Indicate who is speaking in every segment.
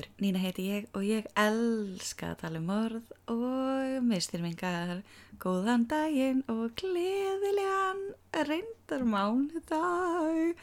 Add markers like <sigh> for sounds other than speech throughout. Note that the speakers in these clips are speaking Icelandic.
Speaker 1: í Myrkur. Nína heiti ég og ég elska að tala um morð og mistyrmingar. Góðan daginn og gleðilegan reyndar mánudag.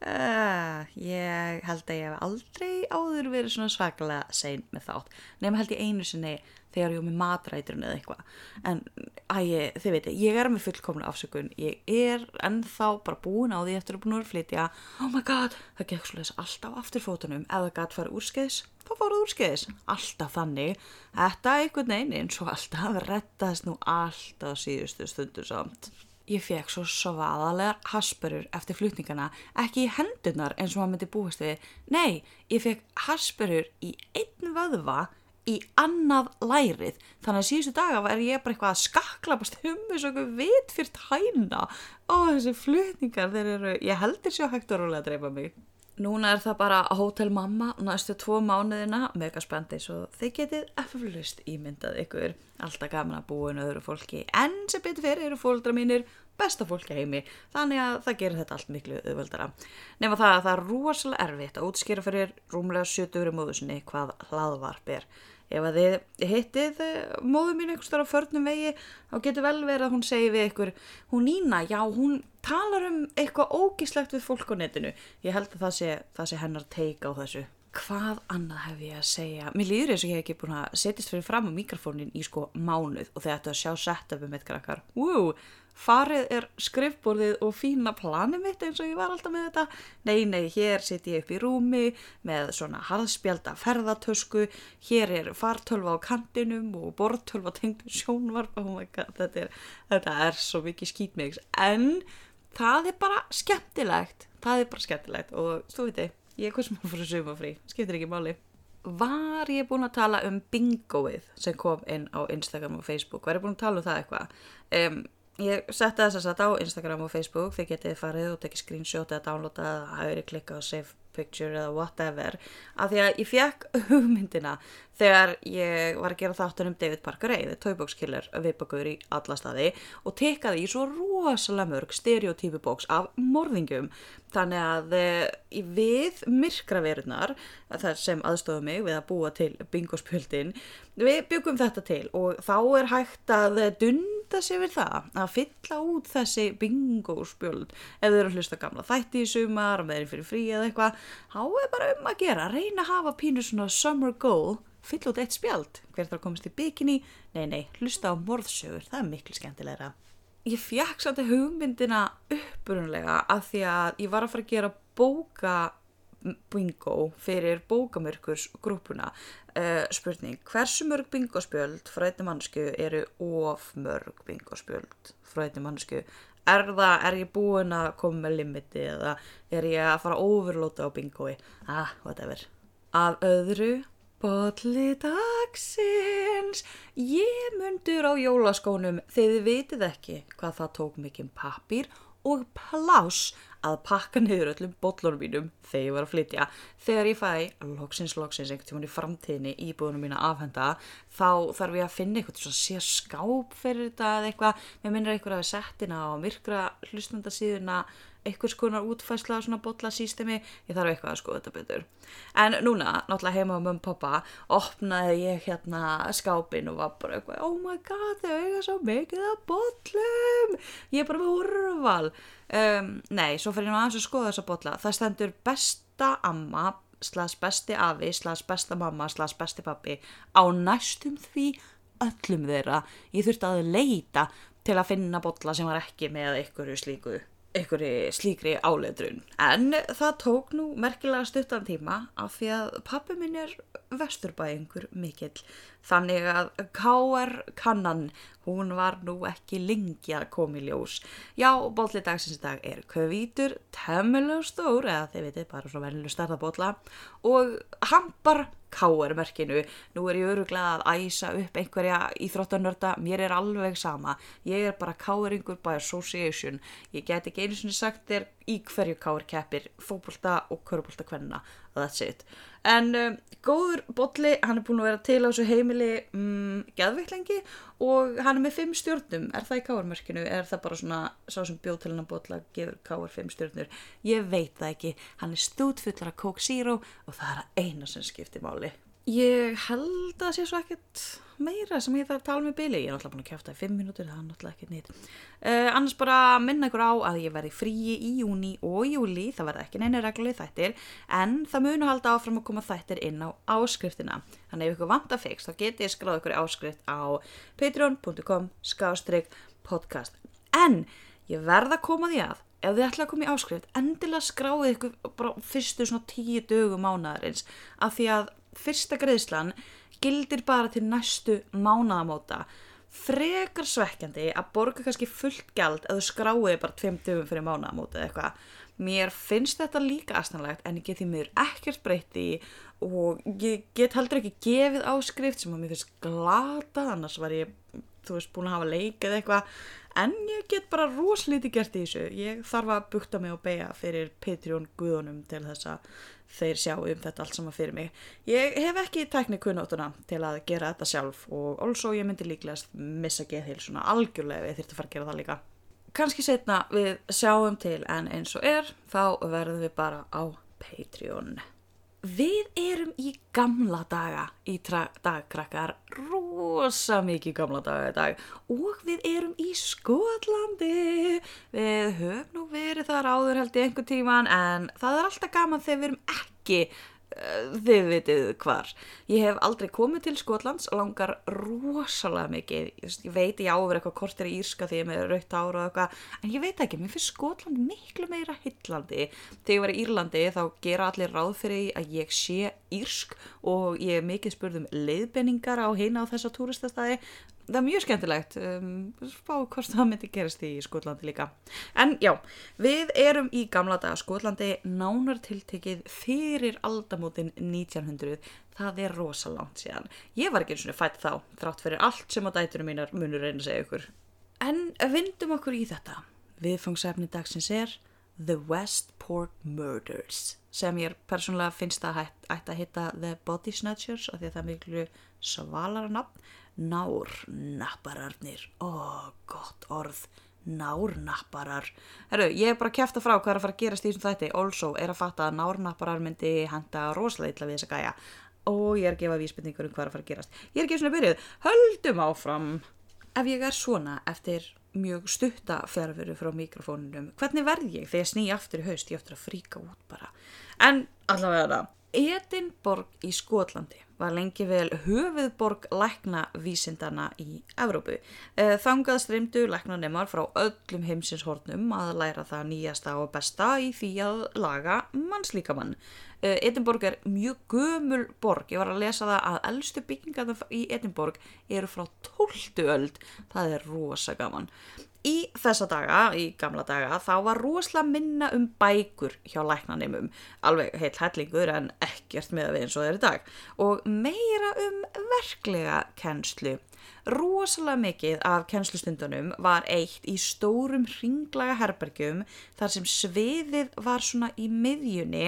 Speaker 1: Uh, ég held að ég hef aldrei áður verið svona svaklega sein með þátt. Nefn held ég einu sinni þegar ég var með matræturinn eða eitthvað. En æg, þið veitir, ég er með fullkomna afsökun. Ég er ennþá bara búin á því eftir að búin að flytja. Oh my god, það gekk svo þess alltaf aftur fótunum. Ef það gæti farið úrskeiðis, þá farið úrskeiðis. Alltaf þannig. Þetta einhvern veginn eins og alltaf rettast nú alltaf síðustu stundu samt. Ég fekk svo svaðalegar hasperur eftir flutningana, ekki í hendunar eins og maður myndi búast við. Nei, ég fekk hasperur í einn vöðva í annað lærið. Þannig að síðustu daga var ég bara eitthvað að skaklapast um þessu okkur vit fyrir tæna. Ó, þessi flutningar, þeir eru, ég heldur sér hægt og rólega að dreipa mig. Núna er það bara Hotel Mamma næstu tvo mánuðina, mega spendi svo þið getið eftirflust ímyndað ykkur alltaf gaman að búa en öðru fólki en sem betur fyrir eru fólkdra mínir besta fólki heimi, þannig að það gerir þetta allt miklu auðvöldara. Nefna það að það er rosalega erfitt að útskýra fyrir rúmlega 70 móðusinni hvað hlaðvarp er. Ef að þið hittið móðu mín einhvers þar á förnum vegi, þá getur vel verið að hún segi við ykkur, hún Nína, já, hún talar um eitthvað ógíslegt við fólk á netinu. Ég held að það sé, það sé hennar teika á þessu. Hvað annað hef ég að segja? Mér líður eins og ég hef ekki búin að setjast fyrir fram á mikrofónin í sko mánuð og þegar þetta að sjá setupum eitt krakkar. Woo! Farið er skrifborðið og fína planið mitt eins og ég var alltaf með þetta. Nei, nei, hér sitt ég upp í rúmi með svona harðspjálta ferðartösku, hér er fartölva á kantinum og bortölva tengdu sjónvarp. Oh God, þetta, er, þetta er svo mikið skýtmix en það er bara skemmtilegt. Það er bara skemmtilegt. Og þú veit ég, ég er hvað sem að fóra sumafrí skiptir ekki máli. Var ég búin að tala um bingoið sem kom inn á Instagram og Facebook? Var ég búin að tala um það eitthvað? Um Ég setti þess að þetta á Instagram og Facebook, þið getið farið og tekið screenshot eða downloada eða hægri klikka á save picture eða whatever. Að því að ég fekk <laughs> hugmyndina þegar ég var að gera þáttur um David Parker Ray, the Toybox Killer viðbökur í alla staði og tekaði í svo rosalega mörg stereotypubóks af morðingum þannig að e, við myrkraverunar sem aðstofum mig við að búa til bingospjöldin við byggum þetta til og þá er hægt að dund nýta sér við það að fylla út þessi bingo spjöld. Ef þau eru að hlusta gamla þætti í sumar og þeirri fyrir frí eða eitthvað þá er bara um að gera, reyna að hafa pínu svona summer goal, fylla út eitt spjald. Hver þarf að komast í bikini? Nei nei, hlusta á morðsögur, það er miklu skemmtilegra. Ég fjekk samt að hugmyndina upprunlega að því að ég var að fara að gera bóka bingo fyrir bókamörkurs grúpuna uh, spurning, hversu mörg bingospjöld frá einni mannsku eru of mörg bingospjöld frá einni mannsku er það, er ég búin að koma með limiti eða er ég að fara overlóta á bingoi ah, whatever. Af öðru Botli dagsins, ég mundur á jólaskónum. Þegar þið vitið ekki hvað það tók mikinn pappir og plás að pakka niður öllum botlunum mínum þegar ég var að flytja. Þegar ég fæ loksins, loksins, einhvern tíman í framtíðinni í búðunum mína afhenda, þá þarf ég að finna eitthvað svona sé skáp fyrir þetta eða eitthvað. Mér minnir eitthvað að við settina á myrkra hlustnandasíðuna einhvers konar útfæsla svona botlasýstemi ég þarf eitthvað að skoða þetta betur. En núna, náttúrulega heima á mömmu pappa opnaði ég hérna skápin og var bara eitthvað oh my god þau eiga svo mikið að botlum ég er bara með úrval. Um, nei, svo fyrir ég nú aðeins að skoða þessa botla það stendur besta amma slags besti afi, slags besta mamma slags besti pappi á næstum því öllum þeirra. Ég þurfti að leita til að finna botla sem var ekki með einhverju slíku einhverju slíkri áletrun. En það tók nú merkilega stuttan tíma af því að pappi minn er vesturbæðingur mikill. Þannig að K.R. kannan hún var nú ekki lengi að koma í ljós. Já, bótli dagsins dag er kvítur, temmilega stór eða þið veitir, bara svo vennilega starðabótla og hampar K.R.merkinu. Nú er ég öruglega að æsa upp einhverja íþróttanörda, mér er alveg sama. Ég er bara K.R.ingur by association. Ég get ekki einu sinni sagt þér í hverju K.R. keppir fókbólta og körubólta kvenna. that's it en um, góður bolli, hann er búin að vera til á þessu heimili um, geðveikt lengi og hann er með fimm stjórnum er það í káarmörkinu, er það bara svona sá sem bjóð til hann að bolla gefur káar fimm stjórnur, ég veit það ekki. Hann er stútfullar af Zero og það er að eina sem skiptir máli ég held að það sé svo ekkert meira sem ég þarf að tala með Billy. Ég er náttúrulega búin að kæfta í 5 minútur það er náttúrulega ekkert nýtt uh, annars bara minna ykkur á að ég verði fríi í júni og júli það verði ekki neina regluleg þættir en það munu halda áfram að koma þættir inn á áskriftina. Þannig ef ykkur vant að fix þá getið ég skráð ykkur áskrift á patreon.com skástrygg podcast. En ég verða að koma því að ef þið ætla að koma í áskrift endilega skráðu ykkur fyrstu svona tíu dögum mánadarins af því að fyrsta greiðslan gildir bara til næstu mánaðamóta. Frekar svekkjandi að borga kannski fullt gæld eða skráið bara tveim dögum fyrir mánaðamóta eða eitthvað. Mér finnst þetta líka aðstæðanlegt en ég get því mér ekkert breytti og ég get heldur ekki gefið áskrift sem að mér finnst glata annars var ég, þú veist, búin að hafa leikið eitthvað. En ég get bara roslítið gert í þessu. Ég þarf að bukta mig og beja fyrir Patreon guðunum til þess að þeir sjá um þetta allt saman fyrir mig. Ég hef ekki teknikunótuna til að gera þetta sjálf og also ég myndi líklegast missa geðhilsuna algjörlega ef ég þurfti að fara að gera það líka. Kanski setna við sjáum til en eins og er þá verðum við bara á Patreon. Við erum í gamla daga í dagkrakkar, rosa mikið gamla daga í dag og við erum í Skotlandi. Við höfum nú verið þar áður held í einhver tíman en það er alltaf gaman þegar við erum ekki þið vitið hvar. Ég hef aldrei komið til Skotlands langar rosalega mikið. Ég veit ég áver eitthvað kortir í Írska því ég með raukt ára og eitthvað en ég veit ekki, mér finnst Skotland miklu meira hillandi þegar ég var í Írlandi þá gera allir ráð fyrir að ég sé Írsk og ég mikið spurðum leiðbenningar á heina á þessa túristastæði það er mjög skemmtilegt um, spá hvort það myndi gerast í Skotlandi líka. En já, við erum í gamla daga Skotlandi nánar tiltekið fyrir aldamótin 1900 það er rosalánt síðan. Ég var ekki eins og fætt þá þrátt fyrir allt sem á dætunum mínar munur reyna að segja ykkur. En vindum okkur í þetta. Viðfangsefni dagsins er The Westport Murders sem ég persónulega finnst að ætta að hitta The Body Snatchers af því að það er miklu svalara nafn Nárnappararnir, ó, gott orð, nárnapparar. Herru, ég er bara að kæfta frá hvað er að fara að gerast í þessum þætti. Also er að fatta að nárnapparar myndi henda rosalega illa við þessa gæja. Og ég er að gefa vísbyrningur um hvað er að fara að gerast. Ég er ekki svona byrjuð, höldum áfram. Ef ég er svona eftir mjög stutta fjárveru frá mikrofónunum, hvernig verð ég þegar ég sný aftur í haust? Ég ættir að fríka út bara. En allavega það. Edinborg í Skotlandi var lengi vel höfuðborg læknavísindana í Evrópu. Eh, þangað streymdu læknanemar frá öllum heimsins hornum að læra það nýjasta og besta í því að laga mannslíkamann. Eh, Edinborg er mjög gömul borg, ég var að lesa það að eldstu byggingarna í Edinborg eru frá 12. öld, það er rosa gaman. Í þessa daga, í gamla daga, þá var rosalega minna um bækur hjá læknanimum, alveg heil hellingur en ekkert með að við eins og þeir í dag, og meira um verklega kennslu. Rosalega mikið af kennslustundunum var eitt í stórum ringlaga herbergjum þar sem sviðið var svona í miðjunni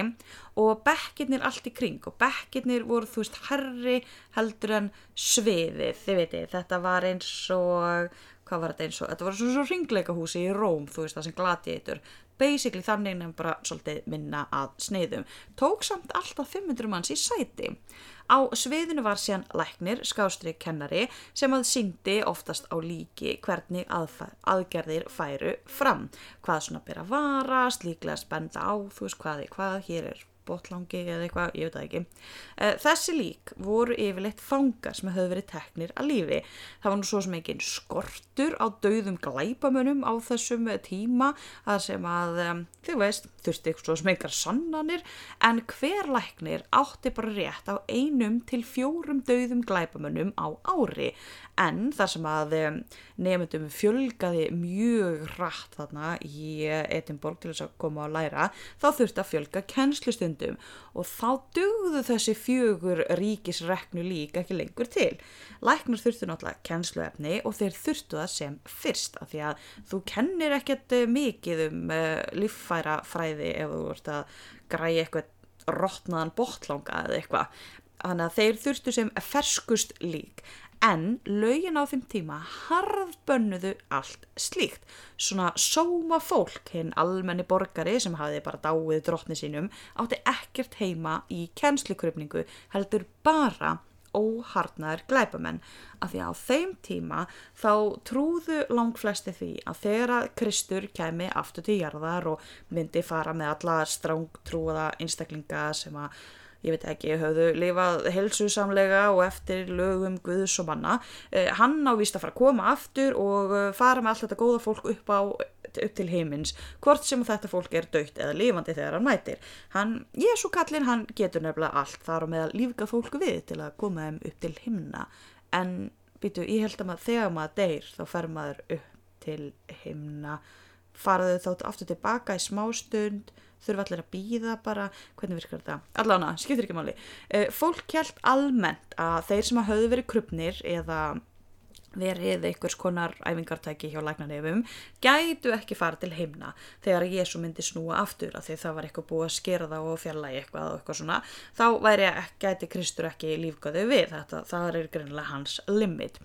Speaker 1: og bekkirnir allt í kring og bekkirnir voru þú veist herri heldur en sviðið, þið veitir, þetta var eins og hvað var þetta eins og, þetta var svona svo ringleikahúsi í Róm, þú veist það sem gladiðitur basically þannig nefn bara svolítið minna að sneiðum, tók samt alltaf 500 manns í sæti. Á sviðinu var síðan læknir skástrið kennari sem að syngdi oftast á líki hvernig aðgerðir færu fram. Hvað svona byrja að varast, líklega spenda á þú veist hvaði hvað, hér er botlangi eða eitthvað, ég veit það ekki. Eh, þessi lík voru yfirleitt fangar sem höfðu verið teknir að lífi. Það var nú svo sem ekki skortur á dauðum glæpamönnum á þessum tíma að sem að, þau veist, þurfti eitthvað svo sem einhver sannanir en hver læknir átti bara rétt á einum til fjórum dauðum glæpamönnum á ári en þar sem að nefndum fjölgaði mjög rætt þarna í Edinborg til þess að koma að læra þá þurfti að fjölga kennslustundum. Og þá dugðu þessi fjögur ríkisreknu lík ekki lengur til. Læknar þurftu náttúrulega kennsluefni og þeir þurftu það sem fyrst af því að þú kennir ekkert mikið um uh, líffæra fræði ef þú vart að græja eitthvað rotnaðan botlanga eða eitthvað. Þannig að þeir þurftu sem ferskust lík en lögin á þeim tíma harðbönnuðu allt slíkt. Svona sóma fólk hinn almenni borgari sem hafiði bara dáið drottni sínum átti ekkert heima í kennslukrupningu heldur bara óharnar glæpamenn. Af því að á þeim tíma þá trúðu langt flesti því að þegar að Kristur kemi aftur til jarðar og myndi fara með alla strángtrúaða einstaklinga sem að ég veit ekki, höfðu lifað helsusamlega og eftir lögum Guðs og manna. Eh, hann ávist að fara að koma aftur og eh, fara með allt þetta góða fólk upp, á, upp til heimins, hvort sem þetta fólk er dögt eða lifandi þegar hann mætir. Hann, Jésu kallin, hann getur nefnilega allt þar og með að lífga fólku við til að koma þeim upp til himna. En býtu, ég held að maður, þegar maður deyr þá fer maður upp til himna, faraðu þátt aftur tilbaka í smástund, þurfa allir að býða bara, hvernig virkar þetta? Allána, skiptir ekki máli. Uh, fólk kjælt almennt að þeir sem að höfðu verið krupnir eða verið einhvers konar æfingartæki hjá læknarnefum gætu ekki fara til heimna þegar Jésu myndi snúa aftur að því það var eitthvað búið að skera það og fjalla eitthvað og eitthvað svona þá væri, gæti Kristur ekki lífgöðu við þetta, það er greinlega hans limit.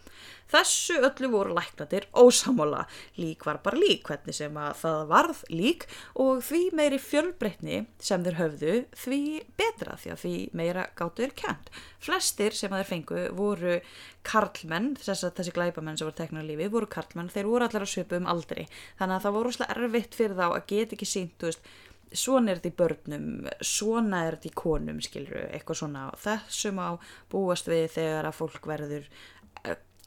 Speaker 1: Þessu öllu voru læknatir ósamála, lík var bara lík hvernig sem að það varð lík og því meiri fjölbreytni sem þeir höfðu því betra því að því meira gáttu þeir kent. Flestir sem þeir fengu voru karlmenn, þess að þessi glæbamenn sem voru tekna á lífi voru karlmenn, þeir voru allar að svipa um aldri. Þannig að það voru svolítið erfitt fyrir þá að geta ekki sínt, þú veist, svona er þetta í börnum, svona er þetta í konum skilru, eitthvað svona. Þessum á búast við þegar að fólk verður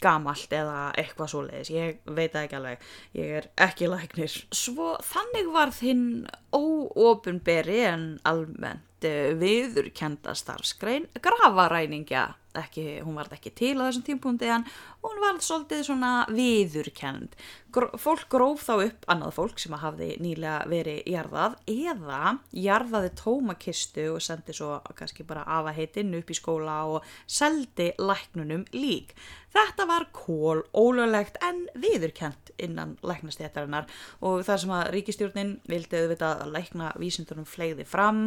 Speaker 1: gamalt eða eitthvað svo leiðis, ég veit ekki alveg, ég er ekki læknir. Svo þannig var þinn óopunberi en almennt eh, viðurkenda starfskrein gravaræningja ekki, hún var ekki til á þessum tímpundi en hún var svolítið svona viðurkend. Gr fólk gróf þá upp annað fólk sem hafði nýlega verið jarðað eða jarðaði tómakistu og sendi svo kannski bara afa heitinn upp í skóla og seldi læknunum lík. Þetta var kól ólöglegt en viðurkend innan læknastéttarinnar og þar sem að ríkistjórnin vildi auðvitað að lækna vísindunum flegði fram,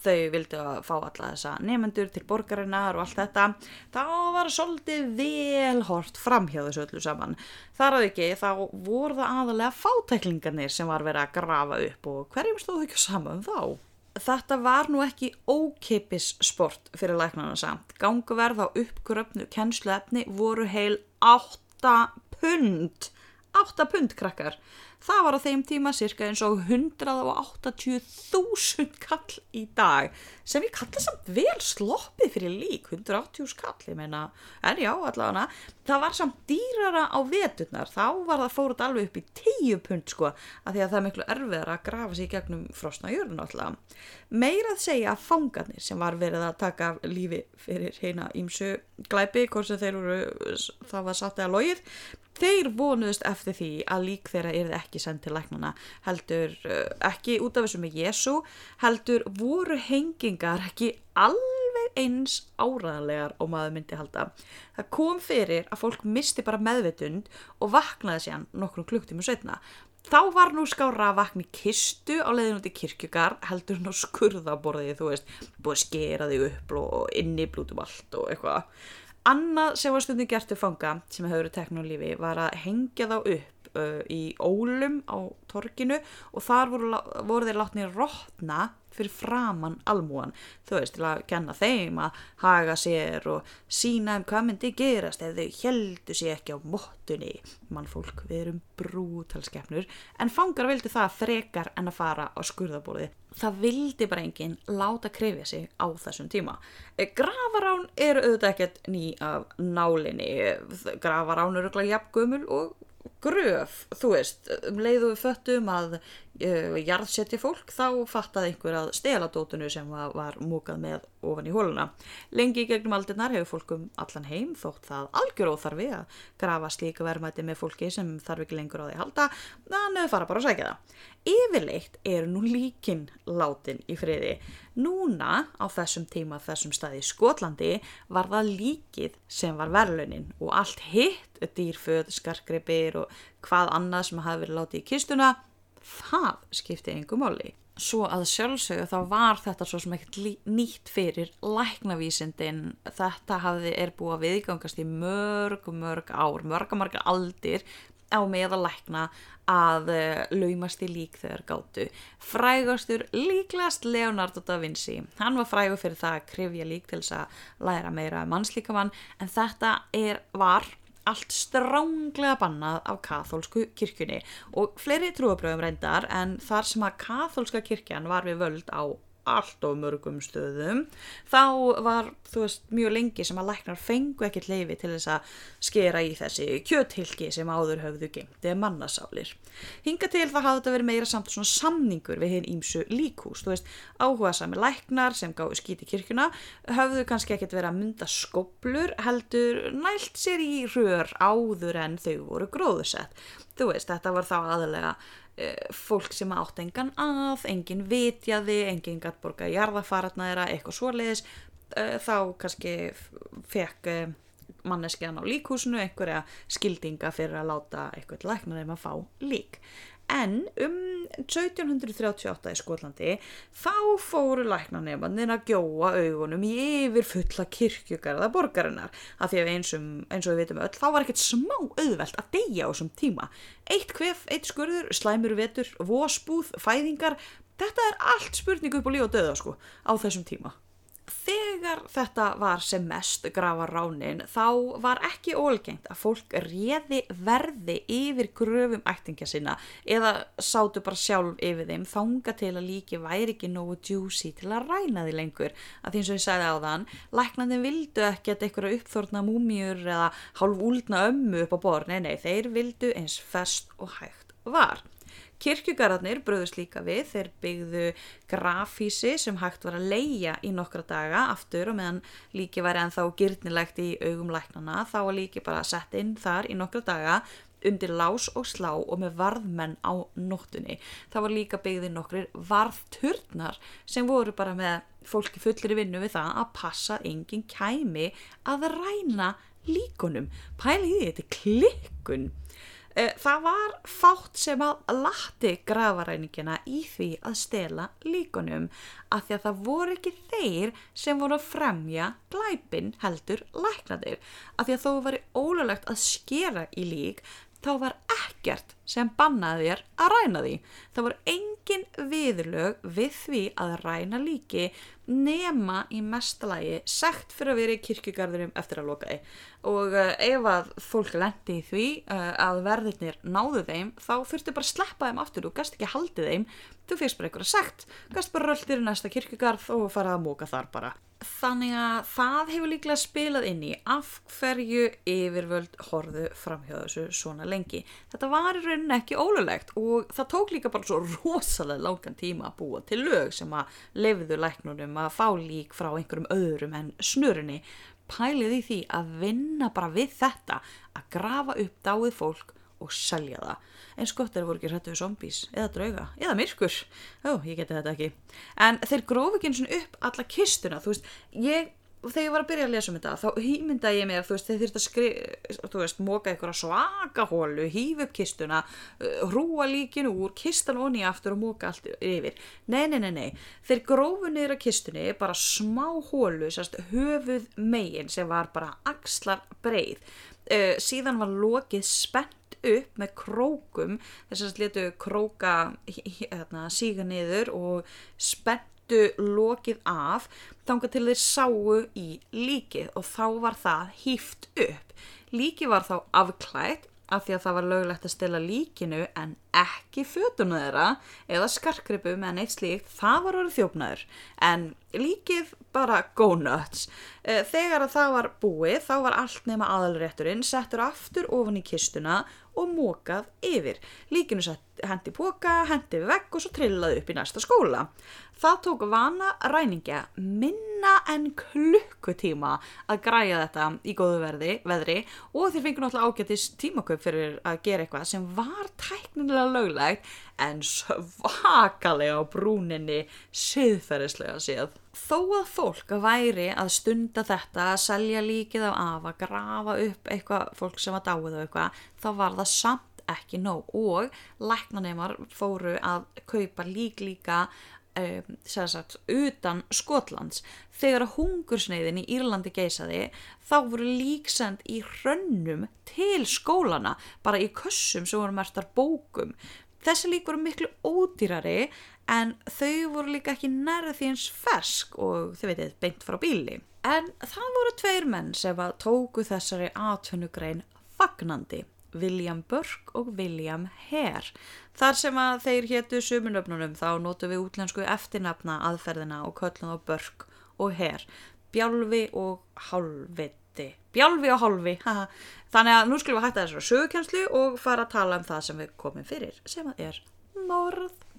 Speaker 1: þau vildi að fá alla þessa nefendur til borgarinnar og allt þetta þá var svolítið vel hort fram hjá þessu öllu saman. Þar að ekki þá voru það aðalega fátæklingarnir sem var verið að grafa upp og hverjum stóðu ekki saman um þá? Þetta var nú ekki ókipis sport fyrir læknarna samt. Ganguverð á uppgröfnu kennsluefni voru heil 8 pund. 8 pund krakkar. Það var á þeim tíma cirka eins og 180.000 kall í dag sem ég kalla samt vel sloppið fyrir lík 180 kall, ég meina en já, allavega, það var samt dýrara á veturnar, þá var það fóruð alveg upp í 10 pund sko að því að það er miklu erfiðar að grafa sér gegnum frosna jörn alltaf. Meira að segja að fangarnir sem var verið að taka lífi fyrir hérna ímsu glæpi, hvort sem þeir eru það var satt eða logið þeir vonuðist eftir því að lík þeirra er ekki sendt til læknana heldur uh, ekki út af þessu með Jésu heldur voru hengingar ekki alveg eins áraðanlegar og maður myndi halda. Það kom fyrir að fólk misti bara meðvitund og vaknaði sér nokkrum klukktímu setna þá var nú skára í kistu á leiðin út í kirkjugar heldur nú skurðaborðið þú veist búið að skera þig upp og inni blútum allt og eitthvað Annað sem var stundin gert til fanga sem hefur verið teknum lífi var að hengja þá upp uh, í ólum á torkinu og þar voru, voru þeir látni rótna fyrir framann almúan þú veist til að kenna þeim að haga sér og sína um hvað myndi gerast ef þau heldu sér ekki á móttunni mannfólk við erum brútalskefnur en fangar vildi það frekar en að fara á skurðaborði það vildi bara enginn láta krefja sig á þessum tíma. Gravarán eru auðvitað ekkert ný af nálinni. Gravarán eru glæði jafngumul og gröf, þú veist, um leiðu við föttum að uh, jarðsetja fólk þá fattaði einhver að stela dótunu sem var, var múkað með ofan í hóluna. Lengi gegnum aldinnar hefur fólkum allan heim þótt það algjör óþarfi að grafa slíka verðmæti með fólki sem þarf ekki lengur á því halda, þannig að fara bara að sækja það. Yfirleitt er nú líkin látin í friði. Núna á þessum tíma þessum staði í Skotlandi var það líkið sem var verðlunin og allt hitt, dýrföð, skarkripir og hvað annað sem hafi verið látið í kistuna það skipti einhver máli. svo að sjálfsögðu þá var þetta svo sem ekkert nýtt fyrir læknavísindin þetta hafði er búið að viðgangast í mörg, mörg ár, mörg, mörg aldir á meðal lækna að uh, laumast í lík þegar gátu. Frægastur líklegast Leonardo da Vinci. Hann var frægur fyrir það að krifja lík til þess að læra meira um mannslíkamann en þetta er, var allt stránglega bannað af kathólsku kirkjunni. Og fleiri trúabröðum reyndar en þar sem að kathólska kirkjan var við völd á allt of mörgum stöðum þá var þú veist mjög lengi sem að læknar fengu ekkert leifi til þess að skera í þessi kjöthylki sem áður höfðu gengt eða mannasálir. Hinga til það hafði þetta verið meira samt svona samningur við hinn ímsu líkús, þú veist áhuga sami læknar sem gáðu skíti kirkjuna höfðu kannski ekkert verið að mynda skoblur heldur nælt sér í rör áður en þau voru gróðusett. Þú veist, þetta var þá aðalega eh, fólk sem átt engan að, engin vitjaði, engin gætt borga jarðafaratna þeirra, eitthvað svoleiðis, eh, þá kannski fekk eh, manneskjan á líkhúsinu einhverja skildinga fyrir að láta eitthvað læknar þeim að fá lík. En um 1738 í Skotlandi þá fóru læknarnefnir að gjóa augunum í yfir fulla kirkjugarða borgarinnar af því að eins, um, eins og við vitum öll þá var ekkert smá auðvelt að deyja á þessum tíma. Eitt kvef, eitt skurður, slæmur vetur, vósbúð, fæðingar, þetta er allt spurning upp á líf og döða sko á þessum tíma. Þegar þetta var sem mest grafaránin þá var ekki ólgengt að fólk réði verði yfir gröfum ættingja sinna eða sátu bara sjálf yfir þeim þanga til að líki væri ekki nógu djúsi til að ræna því lengur að því eins og ég sagði á þann læknandi vildu ekki að einhverja uppþórna múmjur eða hálf úldna ömmu upp á borð, nei nei, þeir vildu eins fest og hægt var. Kirkjugararnir bröðust líka við, þeir byggðu grafísi sem hægt var að leia í nokkra daga aftur og meðan líki væri ennþá gyrnilegt í augum læknana þá var líki bara sett inn þar í nokkra daga undir lás og slá og með varðmenn á nóttunni. Það var líka byggði nokkrir varðturnar sem voru bara með fólki fullir í vinnu við það að passa engin kæmi að ræna líkunum. Pæli því þetta klikkun. Eh, Það var fátt sem að latti grafaræningina í því að stela líkunum af því að það voru ekki þeir sem voru að fremja glæpin heldur læknadir af því að þó var ólulegt að skera í lík þá var ekkert sem bannaði þér að ræna því. Það voru engin viðurlög við því að ræna líki nema í mestalagi sekt fyrir að vera í kirkjugarðurum eftir að loka því. Og uh, ef að fólk lendi í því uh, að verðirnir náðu þeim, þá þurftu bara að sleppa þeim aftur og gast ekki haldið þeim. Þú fyrst bara einhverja sekt, gast bara röltir í næsta kirkjugarð og farað að móka þar bara. Þannig að það hefur líklega spilað inn í af hverju yfirvöld horðu framhjá þessu svona lengi. Þetta var í rauninni ekki ólulegt og það tók líka bara svo rosalega langan tíma að búa til lög sem að lefðu læknunum að fá lík frá einhverjum öðrum en snurunni. Pælið í því að vinna bara við þetta, að grafa upp dáið fólk og selja það. Er að voru ekki hrættu við zombies, eða drauga, eða myrkur. Ó, ég geti þetta ekki. En þeir grófi ekki eins og upp alla kistuna, þú veist, ég, þegar ég var að byrja að lesa um þetta, þá hýmyndaði ég mér, þú veist, þeir þurft að skrifa, þú veist, móka einhverja svaka hólu, hýfa upp kistuna, uh, hrúa líkinu úr, kistan onni aftur og móka allt yfir. Nei, nei, nei, nei, þeir grófu niður á kistunni, bara smá hólu, sérst, höfuð megin sem var bara axlar breið. Uh, síðan var lokið spennt upp með krókum þess að letu króka hérna, síga niður og spenntu lokið af þanga til þeir sáu í líkið og þá var það hýft upp. Líkið var þá afklætt af því að það var löglegt að stela líkinu en ekki fötuna þeirra eða skarkripu með neitt slíkt, það var orðið þjófnaður. En líkið bara go nuts. Eh, Þegar að það var búið þá var allt nema aðalrétturinn settur aftur ofan í kistuna og mókað yfir. Líkinu sett hendi póka, hendi vegg og svo trillaði upp í næsta skóla. Það tók vana ræningja minna en klukkutíma að græja þetta í góðu verði, veðri og þeir fengur náttúrulega ágættis tímakaup fyrir að gera eitthvað sem var tæknilega löglegt en svakalega á brúninni siðferðislega séð. Þó að fólk væri að stunda þetta, að selja líkið af af, að grafa upp eitthvað fólk sem var dáið og eitthvað, þá var það samt ekki nóg og læknanemar fóru að kaupa lík líka sagt, utan Skotlands. Þegar að hungursneiðin í Írlandi geisaði þá voru líksend í hrönnum til skólana bara í kössum sem voru mertar bókum. Þessi lík voru miklu ódýrari en þau voru líka ekki nærða því eins fersk og þau veitir beint frá bíli. En það voru tveir menn sem að tóku þessari atvinnugrein fagnandi William Burke og William Hare. Þar sem að þeir héttu sumunöfnunum þá nótu við útlensku eftirnafna aðferðina og köllum á Burke og Hare. Bjálfi og hálfviti. Bjálfi og hálfi. Þannig að nú skulum við hætta þessari sögukjænslu og fara að tala um það sem við komum fyrir sem að er morð.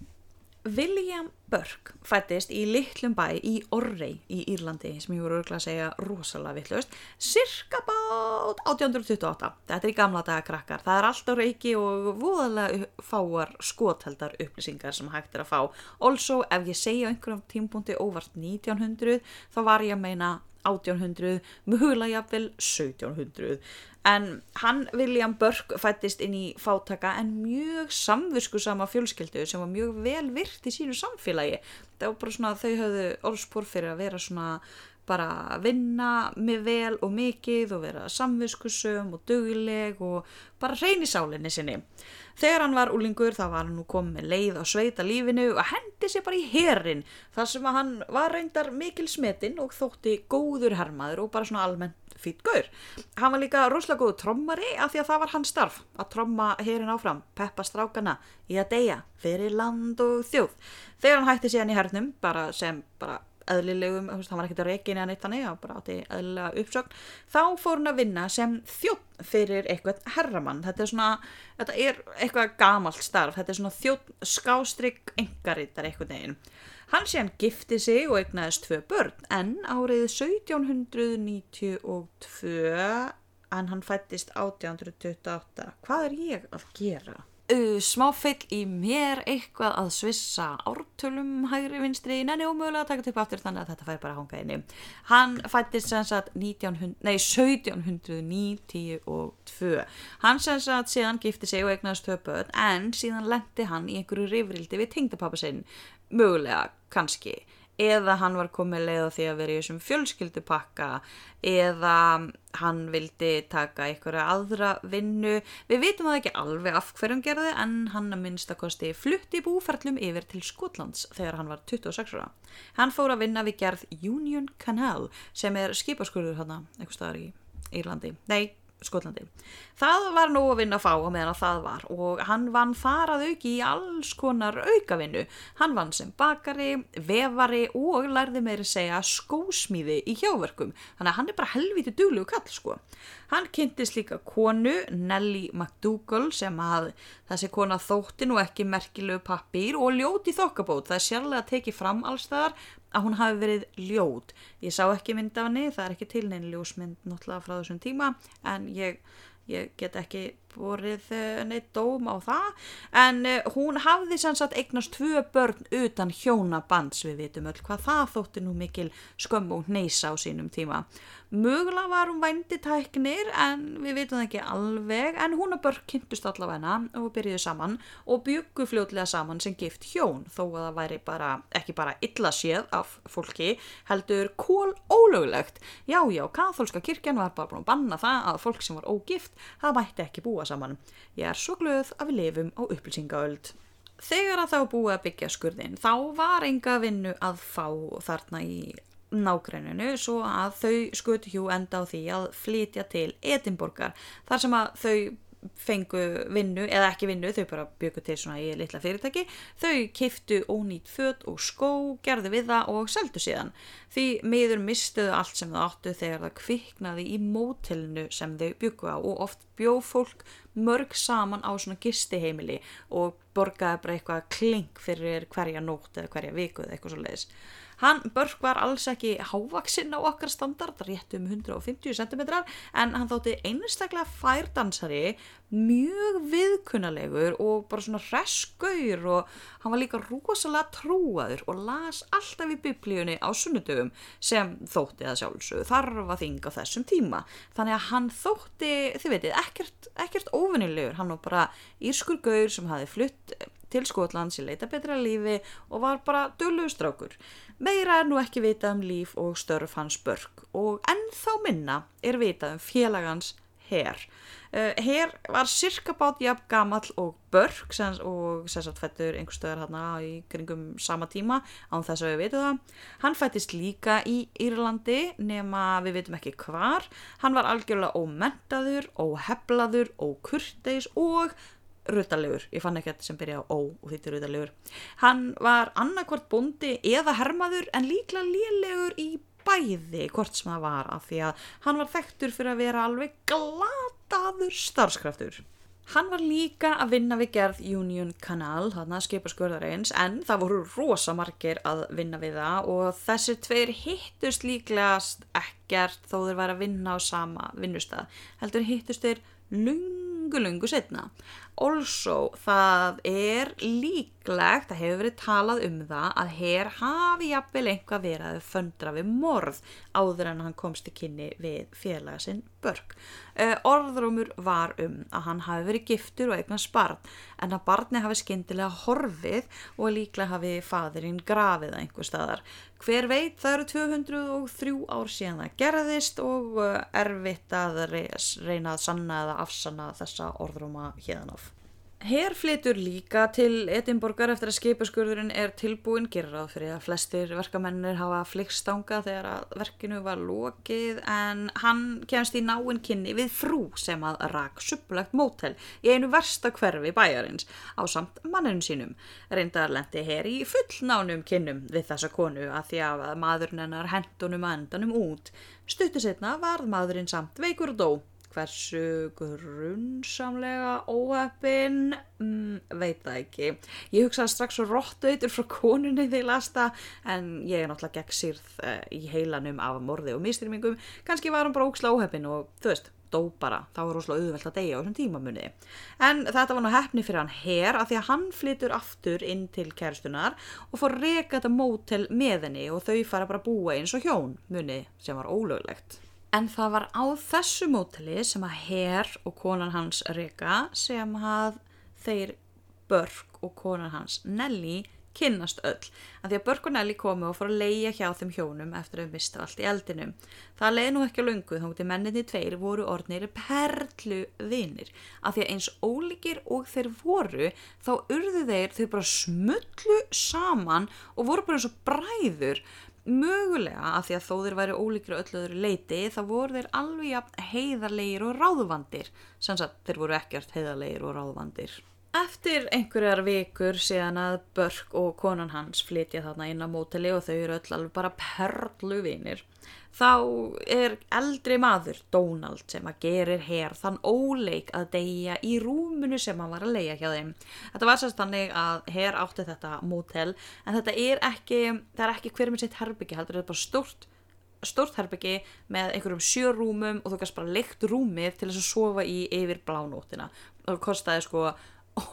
Speaker 1: William Burke fættist í litlum bæ í Orrey í Írlandi sem ég voru örgulega að segja rosalega vittlust cirka bát 1828 þetta er í gamla daga krakkar. Það er alltaf reiki og voðalega fáar skotheldar upplýsingar sem hægt er að fá. Also ef ég segja einhverjum tímpunkti óvart 1900 þá var ég að meina 1800, mögulega jafnvel 1700 en hann William Burke fættist inn í fátaka en mjög samviskusama fjölskyldu sem var mjög vel virt í sínu samfélagi. Það var bara svona þau höfðu orðspór fyrir að vera svona bara vinna með vel og mikið og vera samviskusum og dugleg og bara reyni sálinni sinni þegar hann var úlingur þá var hann nú komið leið á sveita lífinu og hendi sér bara í herin þar sem að hann var reyndar mikil smetinn og þótti góður hermaður og bara svona almennt fýtt gaur. Hann var líka rosalega góð trommari af því að það var hans starf að tromma herin áfram, peppa strákana í að deyja fyrir land og þjóð. Þegar hann hætti síðan í hernum bara sem bara eðlilegum, hann var ekkert að reygin eða neitt þannig, hann bara átti eðlilega uppsögn þá fór hann að vinna sem þjótt fyrir eitthvað herramann þetta er svona, þetta er eitthvað gamalt starf, þetta er svona þjótt skástrygg engarittar eitthvað neginn Hann sé hann gifti sig og egnaðist tvö börn en árið 1792 en hann fættist 1828. Hvað er ég að gera? Uh, smáfell í mér eitthvað að svissa ártölum hægri vinstri nenni ómögulega að taka upp aftur þannig að þetta fær bara hanga inni. Hann fættist sem sagt 1900, nei, 1792. Hann sem sagt síðan gifti sig og tvö börn en síðan lendi hann í einhverju rifrildi við tengdapappa sinn mögulega kannski eða hann var komið leið á því að vera í þessum fjölskyldupakka eða hann vildi taka einhverja aðra vinnu. Við vitum það ekki alveg af hverjum gerði en hann að minnstakosti flutti búferlum yfir til Skotlands þegar hann var 26 ára. Hann fór að vinna við gerð Union Canal sem er skipaskurður hann eitthvað staðar í Írlandi. Nei, Skotlandi. Það var nú að vinna að fá að meðan að það var og hann vann farað auki í alls konar aukavinnu. Hann vann sem bakari, vefari og lærði meiri segja skósmíði í hjáverkum. Þannig að hann er bara helviti duglu kall sko. Hann kynntist líka konu, Nellie McDougall sem að þessi kona þótti nú ekki merkilegu pappir og ljóti þokkabót. Það er sérlega að teki fram allstaðar að hún hafi verið ljót. Ég sá ekki mynd af henni, það er ekki til neina ljósmynd náttúrulega frá þessum tíma en ég, ég get ekki borið eh, neitt dóm á það. En uh, hún hafði sannsagt eignast tvö börn utan hjónabands. Við vitum öll hvað það þótti nú mikil skömm og neysa á sínum tíma. Mögulega var hún vændi tæknir en við veitum það ekki alveg. En hún og Börk kynntust allavegna og byrjuðu saman og byggu fljóðlega saman sem gift hjón. Þó að það væri bara, ekki bara illa séð af fólki heldur kól ólögulegt. Já, já, katholska kirkjan var bara búin að banna það að fólk sem var ógift það mætti ekki búa saman. Ég er svo glöð að við lifum á upplýsingaöld. Þegar að þá búið að byggja skurðin þá var enga vinnu að fá þarna í nágræninu svo að þau skutu hjú enda á því að flytja til Edinborgar þar sem að þau fengu vinnu eða ekki vinnu þau bara byggu til svona í litla fyrirtæki. Þau kiftu ónýtt född og skó gerðu við það og seldu síðan. Því miður mistuðu allt sem það áttu þegar það kviknaði í mótilinu sem þau byggu á og oft bjóð fólk mörg saman á svona gistiheimili og borgaði bara eitthvað klink fyrir hverja nótt eða hverja viku eða eitthvað svo leiðis Hann Börk var alls ekki hávaksinn á okkar standard, rétt um 150 cm en hann þótti einstaklega færdansari, mjög viðkunnalegur og bara svona reskauður og hann var líka rosalega trúaður og las alltaf í biblíunni á sunnudögum sem þótti að sjálfsögðu þarf að þinga þessum tíma. Þannig að hann þótti, þið veitir, ekkert, ekkert óvinnilegur, hann var bara írskur gaur sem hafi flutt til Skotlands í leita betra lífi og var bara dölustrákur. Meira er nú ekki vitað um líf og störf hans börk og ennþá minna er vitað um félagans herr. Uh, herr var cirka bát jafn gamall og börk sem, og sérsagt fættur einhver stöðar hérna í kringum sama tíma án þess að við veitum það. Hann fættist líka í Írlandi nema við veitum ekki hvar. Hann var algjörlega ómentaður, óheflaður, ókurteis og rutalegur, ég fann ekkert sem byrja á ó og þýttir rutalegur hann var annarkvort bondi eða hermaður en líklega lélegur í bæði hvort sem það var af því að hann var þekktur fyrir að vera alveg glataður starfskraftur Hann var líka að vinna við gerð Union Canal, þarna skipaskurðarins, en það voru rosa margir að vinna við það og þessir tveir hittust líklegast ekkert þó þeir væri að vinna á sama vinnustad. Heldur hittust þeir lungu, lungu setna. Also, það er líklegt, það hefur verið talað um það, að hér hafi jafnvel einhvað verið að föndra við morð áður en hann komst í kynni við félagasinn Börg. Uh, orðrumur var um að hann hafi verið giftur og eignast barn, en að barni hafi skindilega horfið og líklega hafi fadurinn grafið að einhver staðar. Hver veit, það eru 203 ár síðan það gerðist og uh, erfitt að reyna að sanna eða afsanna þessa orðruma hérðan of. Her flytur líka til Edinborgar eftir að skipaskurðurinn er tilbúin, gerir ráð fyrir að flestir verkamennir hafa flikstanga þegar að verkinu var lokið en hann kemst í náinn kynni við frú sem að rak suppulegt mótel í einu versta hverfi bæjarins á samt manninu sínum. Reyndar lendi her í fullnánum kynnum við þessa konu að því að maðurinn hennar hendunum að endanum út. Stuttu setna varð maðurinn samt veikur og dó hversu grunnsamlega óöppin mm, veit það ekki ég hugsaði strax svo róttautur frá konunni þegar ég lasta en ég er náttúrulega gegn sýrð uh, í heilanum af morði og mistrýmingum kannski var hann bara óksla óöppin og þú veist dó bara, þá var rosalega auðvelt að deyja á þessum tímamunni. En þetta var nú hefni fyrir hann hér af því að hann flytur aftur inn til kæristunar og fór reyka þetta mótel með henni og þau fara bara að búa eins og hjón munni sem var ólöglegt. En það var á þessu mótali sem að Herr og konan hans Rika sem að þeir Börk og konan hans Nelly kynnast öll. Að því að Börk og Nelly komu og fór að leia hjá þeim hjónum eftir að mista allt í eldinu. Það leiði nú ekki að lungu þá til menninni tveir voru orðnir perlu vinir. Að því að eins ólíkir og þeir voru þá urðu þeir þau bara smullu saman og voru bara eins og bræður mögulega að því að þó þeir væri ólíkri öllu öðru leiti þá voru þeir alveg heiðarleir og ráðvandir. Sem sagt þeir voru ekkert heiðarleir og ráðvandir Eftir einhverjar vikur síðan að Börk og konan hans flytja þarna inn á móteli og þau eru öll alveg bara perlu vinir þá er eldri maður, Donald, sem að gerir hér þann óleik að deyja í rúmunu sem hann var að leia hjá þeim. Þetta var sérst þannig að hér átti þetta mótel, en þetta er ekki, það er ekki hverjum sitt herbyggi, þetta er bara stort, stort herbyggi með einhverjum sjö rúmum og þú kannst bara leikt rúmið til þess að sofa í yfir blánótina. Og það kostiði sko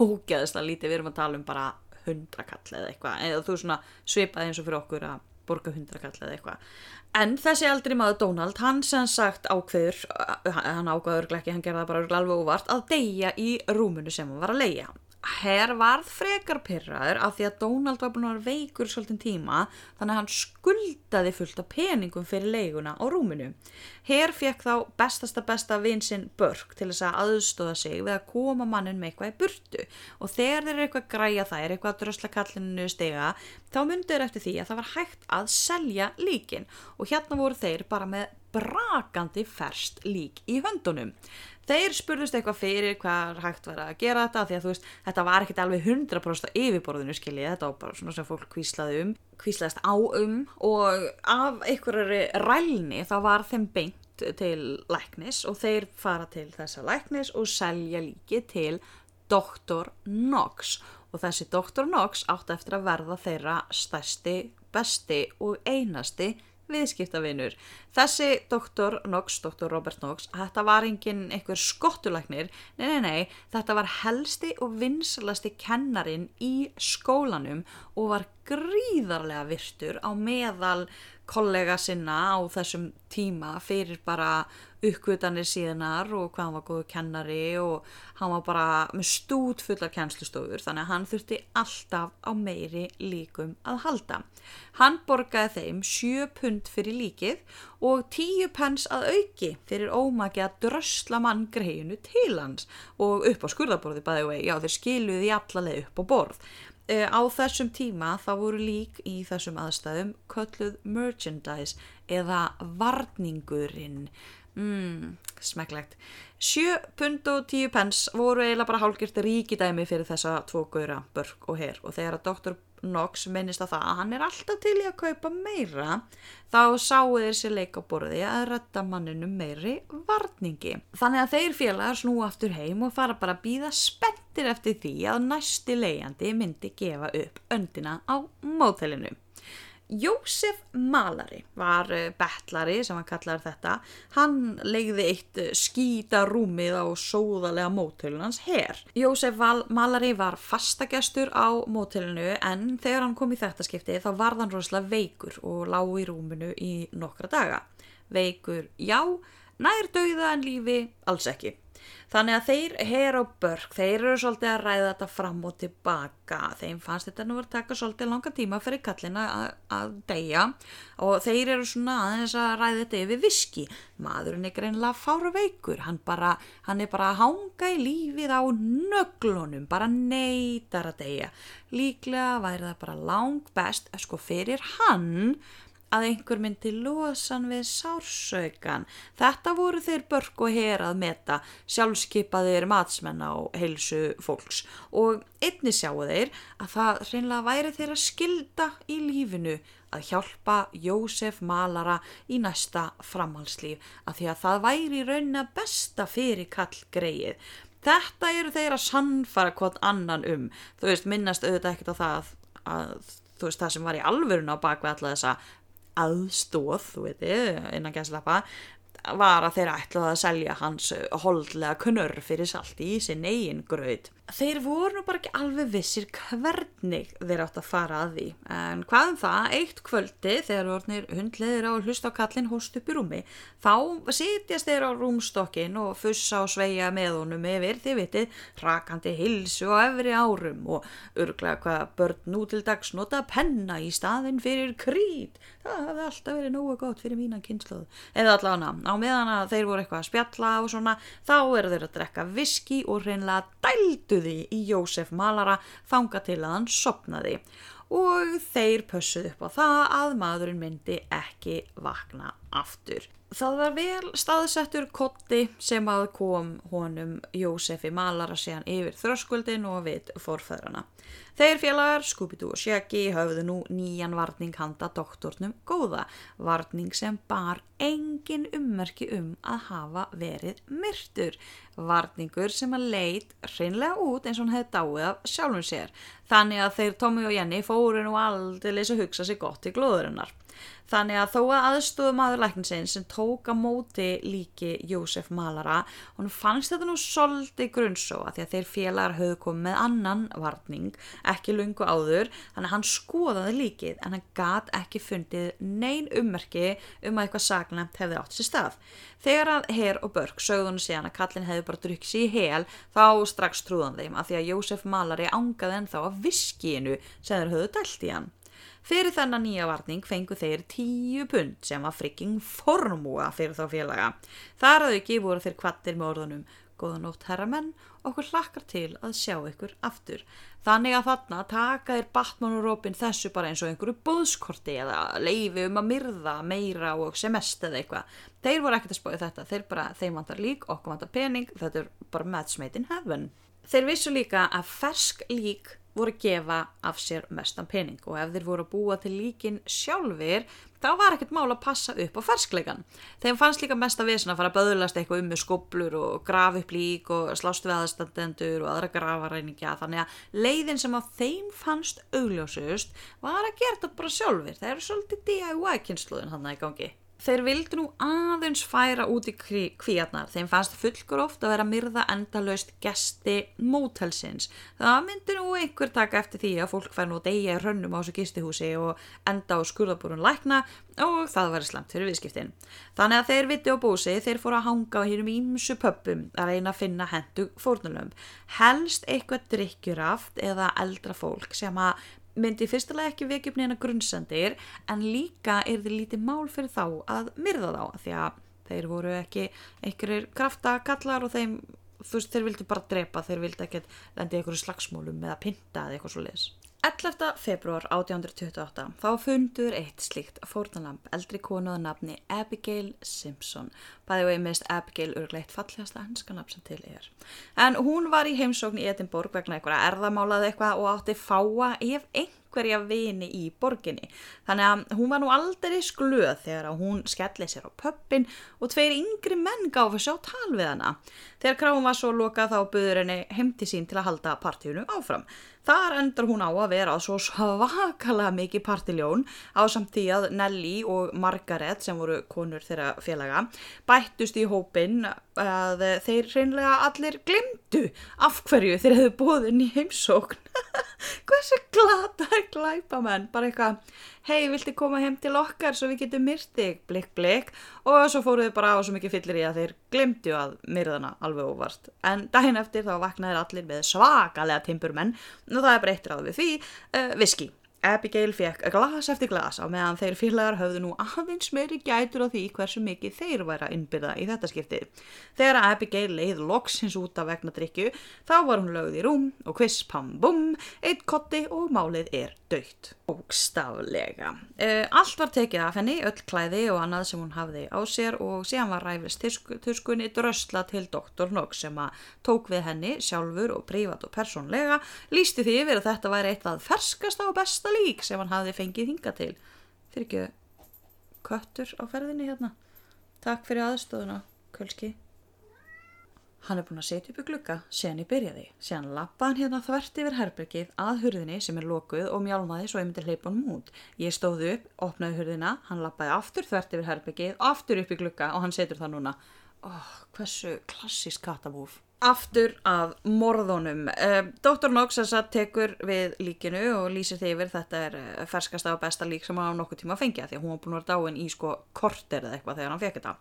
Speaker 1: ógæðislega lítið, við erum að tala um bara hundrakall eða eitthvað, eða þú svona svipaði eins og fyrir okkur að borga hundrakall eða eitthvað. En þessi aldri maður Donald, hann sem sagt ákveður, hann ákveður ekki, hann gerða bara alveg óvart, að deyja í rúmunu sem hann var að leia. Herr varð frekar pyrraður af því að Donald var búin að vera veikur svolítinn tíma þannig að hann skuldaði fullt af peningum fyrir leiguna á rúminu. Herr fekk þá bestasta besta vinsinn Börk til þess að aðstóða sig við að koma mannin með eitthvað í burtu og þegar þeir eru eitthvað græja þær, eitthvað að drösla kallinu stega þá myndur eftir því að það var hægt að selja líkin og hérna voru þeir bara með brakandi ferst lík í höndunum. Þeir spurðust eitthvað fyrir hvað hægt var að gera þetta því að þú veist, þetta var ekkert alveg 100% yfirborðinu skiljið, þetta var bara svona sem fólk kvíslaði um, kvíslaðist á um og af einhverjari rælni þá var þeim beint til læknis og þeir fara til þessa læknis og selja líki til Dr. Knox og þessi Dr. Knox átti eftir að verða þeirra stærsti besti og einasti viðskiptavinur. Þessi doktor Knox, doktor Robert Knox, þetta var enginn einhver skottulæknir, nei, nei, nei, þetta var helsti og vinsalasti kennarin í skólanum og var gríðarlega virtur á meðal kollega sinna á þessum tíma fyrir bara uppgötanir síðanar og hvað hann var góðu kennari og hann var bara með stút fullar kennslustofur þannig að hann þurfti alltaf á meiri líkum að halda. Hann borgaði þeim 7 pund fyrir líkið og 10 pens að auki fyrir ómaki að drösla mann greinu til hans og upp á skurðaborði bæði vegi, já þeir skiluði allaveg upp á borð. E, á þessum tíma þá voru lík í þessum aðstæðum kölluð merchandise eða varningurinn Mm, smekklegt. 7 pund og 10 pens voru eiginlega bara hálfgjört ríkidæmi fyrir þessa tvo gauðra, börk og herr og þegar að doktor Knox minnist á það að hann er alltaf til í að kaupa meira þá sáu þeir sér leika borði að rætta manninu meiri varningi. Þannig að þeir félagar snú aftur heim og fara bara að býða spettir eftir því að næsti leiandi myndi gefa upp öndina á mótælinu. Jósef Malari var eh, betlari sem hann kallar þetta. Hann legði eitt eh, skítarúmið á sóðalega mótölunans her. Jósef Malari var fastagestur á mótölunu en þegar hann kom í þetta skipti þá var hann rosalega veikur og lág í rúminu í nokkra daga. Veikur, já, nær dauða en lífi, alls ekki. Þannig að þeir, Her og Börk, þeir eru svolítið að ræða þetta fram og tilbaka. Þeim fannst þetta nú að taka svolítið langa tíma fyrir kallina að, að deyja og þeir eru svona aðeins að ræða þetta yfir viski. Maðurinn er greinlega fára veikur, hann, bara, hann er bara að hanga í lífið á nöglunum, bara neytar að deyja. Líklega væri það bara lang best, sko fyrir hann að einhver myndi losan við sársaukan. Þetta voru þeir börk og herað meta, sjálfskeipaðir matsmenn á heilsu fólks og einni sjáu þeir að það hreinlega væri þeir að skilda í lífinu að hjálpa Jósef Malara í næsta framhalslíf að því að það væri raunina besta fyrir kall greið. Þetta eru þeir að sannfara hvort annan um. Þú veist, minnast auðvitað ekkert á það að þú veist, það sem var í alvörun á bakvið alla þessa aðstóð, þú veitir, innan gæslappa var að þeir ætlaði að selja hans holdlega knörr fyrir salti í sin eigin gröð. Þeir voru bara ekki alveg vissir hvernig þeir átt að fara að því. En hvaðum það, eitt kvöldi þegar vornir hundleðir á hlust á kallin hóst upp í rúmi, þá sitjast þeir á rúmstokkin og fussa og sveia með honum yfir, þið vitið, rakandi hilsu og efri árum og örglega hvað börn nú til dags nota penna í staðin fyrir krít. Það hefði alltaf verið nógu gott fyrir mína kynsluð. Eða allavega á meðan að þeir voru eitthvað að spjalla og svona, þá eru þeir að drekka viski og hreinlega dælduði í Jósef Malara þanga til að hann sopnaði og þeir pössuð upp á það að maðurinn myndi ekki vakna aftur. Það var vel staðsettur kotti sem að kom honum Jósefi Malara síðan yfir þröskuldin og við forfæðrana. Þeir félagar, Scooby-Doo og Shaggy hafðu nú nýjan varning handa doktornum góða, varning sem bar engin ummerki um að hafa verið myrtur, varningur sem að leit hreinlega út eins og hann hefði dáið af sjálfum sér, þannig að þeir Tommy og Jenny fóru nú aldrei að hugsa sig gott í glóðurinnar. Þannig að þó að aðstofum aðurlækninsinn sem tók að móti líki Jósef Malara, hún fannst þetta nú svolítið grunnsóa því að þeir félagar höfðu komið með annan varning, ekki lungu áður, þannig að hann skoðaði líkið en hann gat ekki fundið neyn ummerki um að eitthvað sagnemt hefði átt sér stað. Þegar að Herr og Börk sögðunum síðan að kallin hefði bara drukkið sér í hel, þá strax trúðan þeim að því að Jósef Malari ángaði ennþá að viskinu sem þeir höfðu dælt í hann. Fyrir þennan nýja varning fengu þeir tíu pund sem var frikking formúa fyrir þá félaga. Þar að auki voru þeir kvattir með orðunum Góða nótt herramenn, okkur hlakkar til að sjá ykkur aftur. Þannig að þarna taka þeir Batman og Robin þessu bara eins og einhverju bóðskorti eða leifi um að myrða meira og semest eða eitthvað. Þeir voru ekkert að spója þetta, þeir bara, þeim vantar lík, okkur vantar pening, þetta er bara match made in heaven. Þeir vissu líka að fersk lík voru að gefa af sér mestan pening og ef þeir voru að búa til líkin sjálfur þá var ekkert mál að passa upp á ferskleikan. Þeim fannst líka mest að visna að fara að böðlast eitthvað um með skoblur og graf upp lík og slást við aðstandendur og aðra grafaræningja þannig að leiðin sem að þeim fannst augljósust var að gera þetta bara sjálfur. Það eru svolítið DIY kynsluðin hann að í gangi. Þeir vildu nú aðeins færa út í kvíarnar, þeim fannst fullkur ofta að vera myrða endalaust gesti mótelsins. Það myndi nú einhver taka eftir því að fólk fær nú degja í rönnum á þessu gistihúsi og enda á skurðabúrun lækna og það var slemt fyrir viðskiptin. Þannig að þeir viti á búsi, þeir fóru að hanga á hérum ímsu pöppum að reyna að finna hendu fórnulöfum. Helst eitthvað drikkjuraft eða eldra fólk sem að myndi fyrstulega ekki vekja upp neina grunnsendir en líka er þið lítið mál fyrir þá að myrða þá því að þeir voru ekki einhverjir kraftakallar og þeim, þú veist, þeir vildi bara drepa, þeir vildi ekkert lendi einhverju slagsmólum eða pinta eða eitthvað svo leiðis. 11. februar 1828 þá fundur eitt slíkt fórtanlamp eldri konu að nafni Abigail Simpson. Bæði og einmist Abigail örgleitt fallegasta hanskanab sem til er. En hún var í heimsókn í Edinborg vegna eitthvað erðamálaði eitthvað og átti fáa ef einhverja vini í borginni. Þannig að hún var nú aldrei skluð þegar hún skellið sér á pöppin og tveir yngri menn gáfi sjá tal við hana. Þegar kráum var svo lokað þá buður henni heimti sín til að halda partíunu áfram Þar endur hún á að vera svo svakalega mikið partiljón á samt því að Nelly og Margaret sem voru konur þeirra félaga bættust í hópin að þeir reynlega allir glimtu af hverju þeir hefðu búðin í heimsókn. <laughs> Hversu glata glæpa menn? Bara eitthvað, hei, vilti koma heim til okkar svo við getum myrtið, blikk, blikk og svo fóruðu bara á svo mikið fyllir í að þeir glimtu að myrðana alveg óvart. En daginn eftir þá vaknaður allir með svakalega timburmenn og það er bara eitt ráð við því, uh, viski. Abigail fekk glas eftir glas á meðan þeir félagar höfðu nú aðeins meiri gætur á því hversu mikið þeir væri að innbyrða í þetta skipti. Þegar Abigail leið loksins út af vegna drikju þá var hún lögð í rúm og kviss pam bum, eitt kotti og málið er dögt. Ógstaflega. Uh, allt var tekið af henni, öll klæði og annað sem hún hafði á sér og síðan var ræfist tuskunni drösla til Dr. Knox sem að tók við henni sjálfur og prívat og persónlega lísti því yfir að þetta væri eitt af ferskasta og besta besta lík sem hann hafi fengið hinga til. Fyrir ekki köttur á ferðinni hérna. Takk fyrir aðstofuna, Kölski. Hann er búin að setja upp í glukka sen í byrjaði, sen lappa hann hérna þvert yfir herbergið að hurðinni sem er lokuð og mjálmaði svo ég myndi hleypa hann mút ég stóðu upp, opnaði hurðina hann lappaði aftur þvert yfir herbergið aftur upp í glukka og hann setur það núna. Oh, hversu klassísk katabúf aftur af morðunum. Uh, Dr. Knox þess að tekur við líkinu og lýsir því yfir þetta er uh, ferskasta og besta lík sem hann á nokkuð tíma að fengja því að hún var búin að vera dáin í sko korter eða eitthvað þegar hann fekk þetta.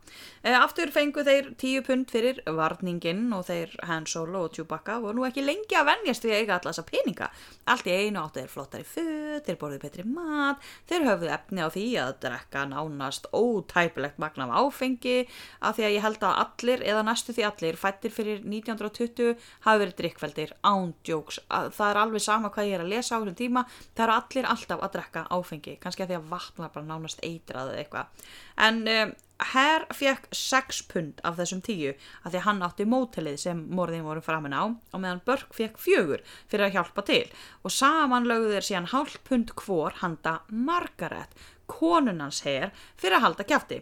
Speaker 1: Uh, aftur fengu þeir tíu pund fyrir varningin og þeir Han Solo og Chewbacca voru nú ekki lengi að vennjast við að eiga alltaf þessa peninga. Allt í einu áttu þeir flottari född, þeir borðið betri mat, þeir höfðu efni á því að drekka nánast ótæpilegt magna af áfengi af því að ég held að allir eða næstu því allir fættir fyrir 90 1920 hafi verið drikkveldir ándjóks, það er alveg sama hvað ég er að lesa á þessum tíma, það eru allir alltaf að drekka áfengi, kannski að því að vatn var bara nánast eitrað eða eitthvað. En um, Herr fekk 6 pund af þessum 10 af því að hann átti mótelið sem morðin voru framin á og meðan Börk fekk fjögur fyrir að hjálpa til. Og saman lögðu þeir síðan hálf pund hvor handa Margaret konunans herr fyrir að halda kæfti.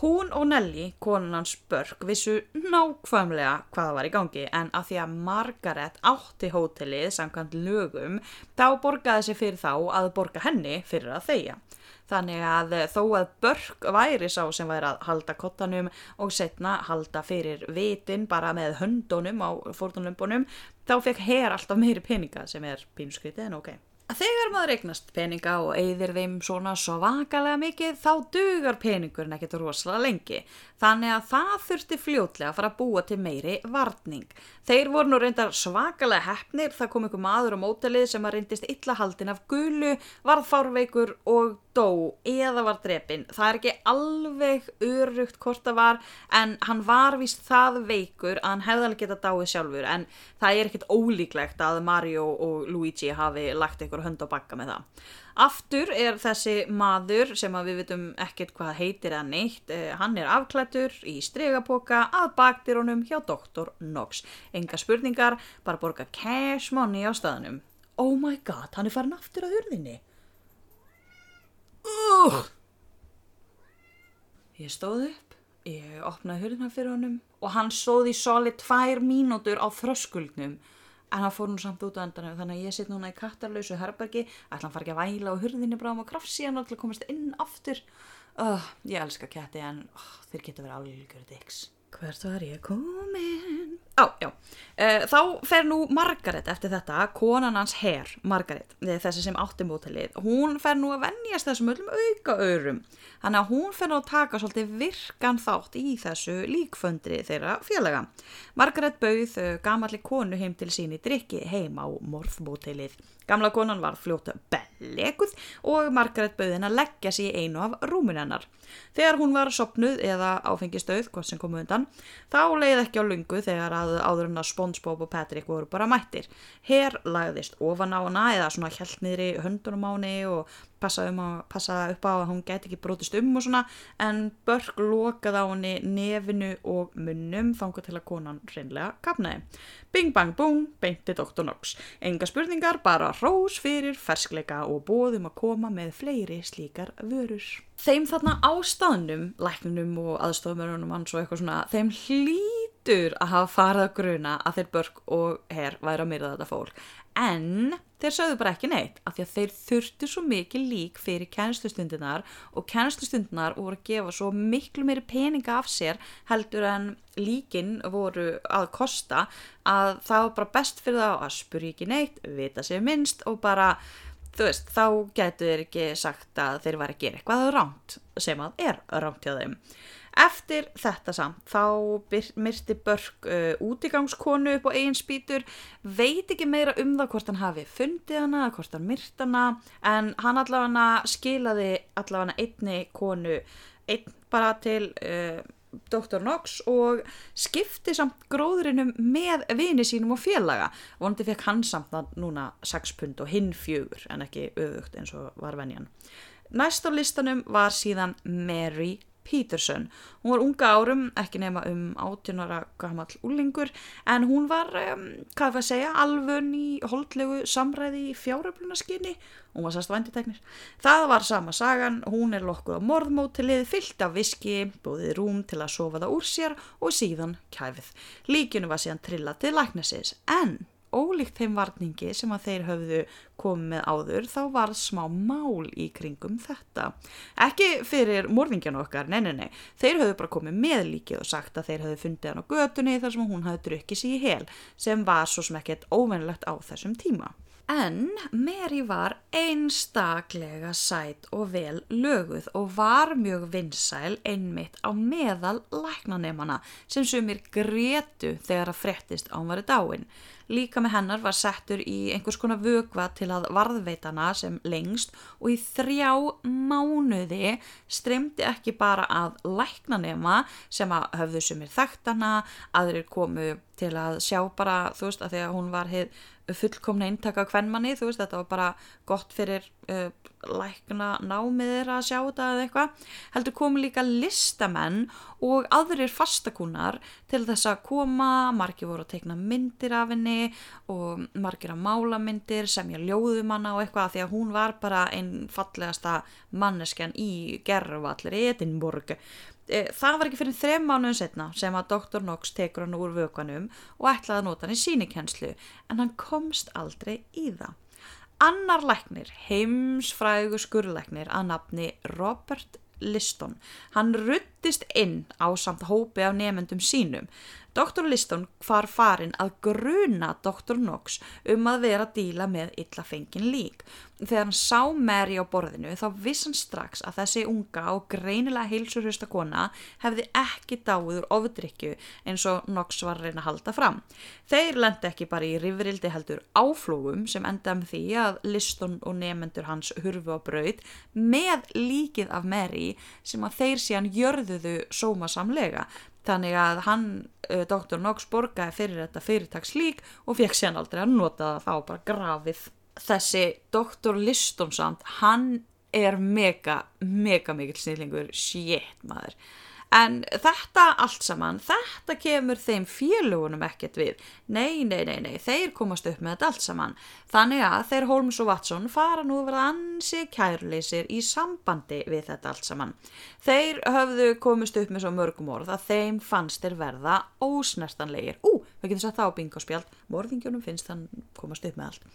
Speaker 1: Hún og Nelly, konunans Börk, vissu nákvæmlega hvaða var í gangi en að því að Margaret átti hótelið samkvæmt lögum þá borgaði sér fyrir þá að borga henni fyrir að þeia. Þannig að þó að Börk væri sá sem væri að halda kottanum og setna halda fyrir vitin bara með höndunum á fórtunlömpunum þá fekk hér alltaf meiri peninga sem er pínuskritið en ok að þegar maður eignast peninga og eigðir þeim svona svakalega mikið þá dugar peningurinn ekkert rosalega lengi þannig að það þurfti fljótlega að fara að búa til meiri varning. Þeir voru nú reyndar svakalega hefnir það kom einhver maður á mótelið sem að reyndist illa haldin af gulu, varð fárveikur og dó eða var drepin. Það er ekki alveg örugt hvort það var en hann var vist það veikur að hann hefði alveg getað dáið sjálfur en það er ekkert ólíklegt að Mario og Luigi hafi lagt einhver hönd á bakka með það. Aftur er þessi maður sem við vitum ekkert hvað heitir eða neitt, eh, hann er afklættur í stregapoka að bakdýrónum hjá Dr. Knox. Enga spurningar, bara borga cash money á staðnum oh my god, hann er farin aftur að hurðinni. Ugh! Ég stóð upp, ég opnaði hurðina fyrir honum og hann stóð í solid tvær mínútur á þröskuldnum. En hann fór nú samt út á endanum þannig að ég sitt núna í kattarlausu herbergi. Ætla hann fara ekki að væla á hurðinni bráðum og krafsi hann alltaf komast inn aftur? Uh, ég elska ketti en uh, þeir geta verið álíkur dicks hvert var ég komin? Á, já, uh, þá fer nú Margaret eftir þetta, konan hans herr Margaret, þessi sem átti mótalið hún fer nú að vennjast þessum öllum auka örum, þannig að hún fer nú að taka svolítið virkan þátt í þessu líkföndri þeirra félaga. Margaret bauð gamalli konu heim til sín í drikki heim á morðmótalið Gamla konan var fljóta bellekuð og Margaret bauð henn að leggja sér í einu af rúmun hennar. Þegar hún var sopnuð eða áfengistöð, hvað sem komu undan, þá leið ekki á lungu þegar að áður hennar Spongebob og Patrick voru bara mættir. Her lagðist ofan á hana eða svona hjælt niður í höndunum á henni og passa, um að, passa upp á að hún geti ekki brotist um og svona en Börk lokaði á henni nefinu og munnum þangu til að konan reynlega kapnaði. Bing bang boom, beinti Dr. Knox. Enga spurningar, bara rós fyrir ferskleika og bóðum að koma með fleiri slíkar vörur. Þeim þarna á staðnum, læknunum og aðstofumörunum hans og eitthvað svona, þeim hlýtur að hafa farið að gruna að þeir Börk og Herr væri að myrða þetta fólk. En þeir sögðu bara ekki neitt af því að þeir þurftu svo mikið lík fyrir kænslustundinar og kænslustundinar voru að gefa svo miklu meiri peninga af sér heldur en líkin voru að kosta að það var bara best fyrir það að spurja ekki neitt, vita sér minnst og bara þú veist, þá getur þeir ekki sagt að þeir var að gera eitthvað ránt sem að er ránt hjá þeim. Eftir þetta samt þá myrti Börk uh, útigangskonu upp á eigin spýtur, veit ekki meira um það hvort hann hafi fundið hana, hvort hann myrt hana, en hann allavega skilaði allavega einni konu, einn bara til uh, Dr. Knox og skipti samt gróðurinnum með vini sínum og félaga. Vondi fekk hann samt núna 6 pund og hinn fjögur en ekki öfugt eins og var venjan. Næst á listanum var síðan Mary Peterson. Hún var unga árum, ekki nema um 18 ára gammal úlingur, en hún var, um, hvað er það að segja, alvun í holdlegu samræði í fjáröflunarskinni. Hún var sérst vanditeknir. Það var sama sagan, hún er lokkuð á morðmótilið, fyllt af viski, búðið rúm til að sofa það úr sér og síðan kæfið. Líkinu var síðan trillað til læknasis, en ólíkt þeim varningi sem að þeir höfðu komið með áður þá var smá mál í kringum þetta. Ekki fyrir morðingjan okkar, nei, nei, nei, þeir höfðu bara komið með líkið og sagt að þeir höfðu fundið hann á götunni þar sem hún höfðu drukkið sér í hel sem var svo sem ekkert óvennilegt á þessum tíma. En Mary var einstaklega sætt og vel löguð og var mjög vinsæl einmitt á meðal læknanemana sem sumir gretu þegar að frettist ánvari dáin. Líka með hennar var settur í einhvers konar vögva til að varðveitana sem lengst og í þrjá mánuði streymdi ekki bara að læknanema sem að höfðu sumir þekktana, aðrir komu til að sjá bara, þú veist, að því að hún var heið fullkomna eintaka kvennmanni, þú veist, þetta var bara gott fyrir uh, lækna námiðir að sjá þetta eða eitthvað. Heldur komu líka listamenn og aðrir fastakúnar til þess að koma, margir voru að teikna myndir af henni og margir að mála myndir, semja ljóðumanna og eitthvað því að hún var bara einn fallegasta manneskjan í gerðvallir í Edinborg það var ekki fyrir þrem mánuðum setna sem að Dr. Knox tekur hann úr vökanum og ætlaði að nota hann í sínikenslu en hann komst aldrei í það. Annar læknir, heimsfrægu skurrlæknir að nafni Robert Liston, hann ruttist inn á samt hópi af nefendum sínum Dr. Liston var farin að gruna Dr. Knox um að vera að díla með illa fengin lík. Þegar hann sá Mary á borðinu þá viss hann strax að þessi unga og greinilega heilsurhusta kona hefði ekki dáður ofdrykju eins og Knox var reyna að halda fram. Þeir lendi ekki bara í rifrildi heldur áflógum sem enda með því að Liston og nefendur hans hurfu á braud með líkið af Mary sem að þeir síðan jörðuðu sómasamlega Þannig að hann, uh, Dr. Knox, borgaði fyrir þetta fyrirtagslík og fekk sér aldrei að nota það þá bara grafið. Þessi Dr. Listonsamt, hann er mega, mega mikil snillingur, shit maður. En þetta allt saman, þetta kemur þeim félugunum ekkert við. Nei, nei, nei, nei, þeir komast upp með þetta allt saman. Þannig að þeir Holmes og Watson fara nú að vera ansi kærleysir í sambandi við þetta allt saman. Þeir höfðu komist upp með svo mörgum orð að þeim fannst þeir verða ósnertanlegir. Ú, við getum satt það á bingospjald, morðingjónum finnst þann komast upp með allt.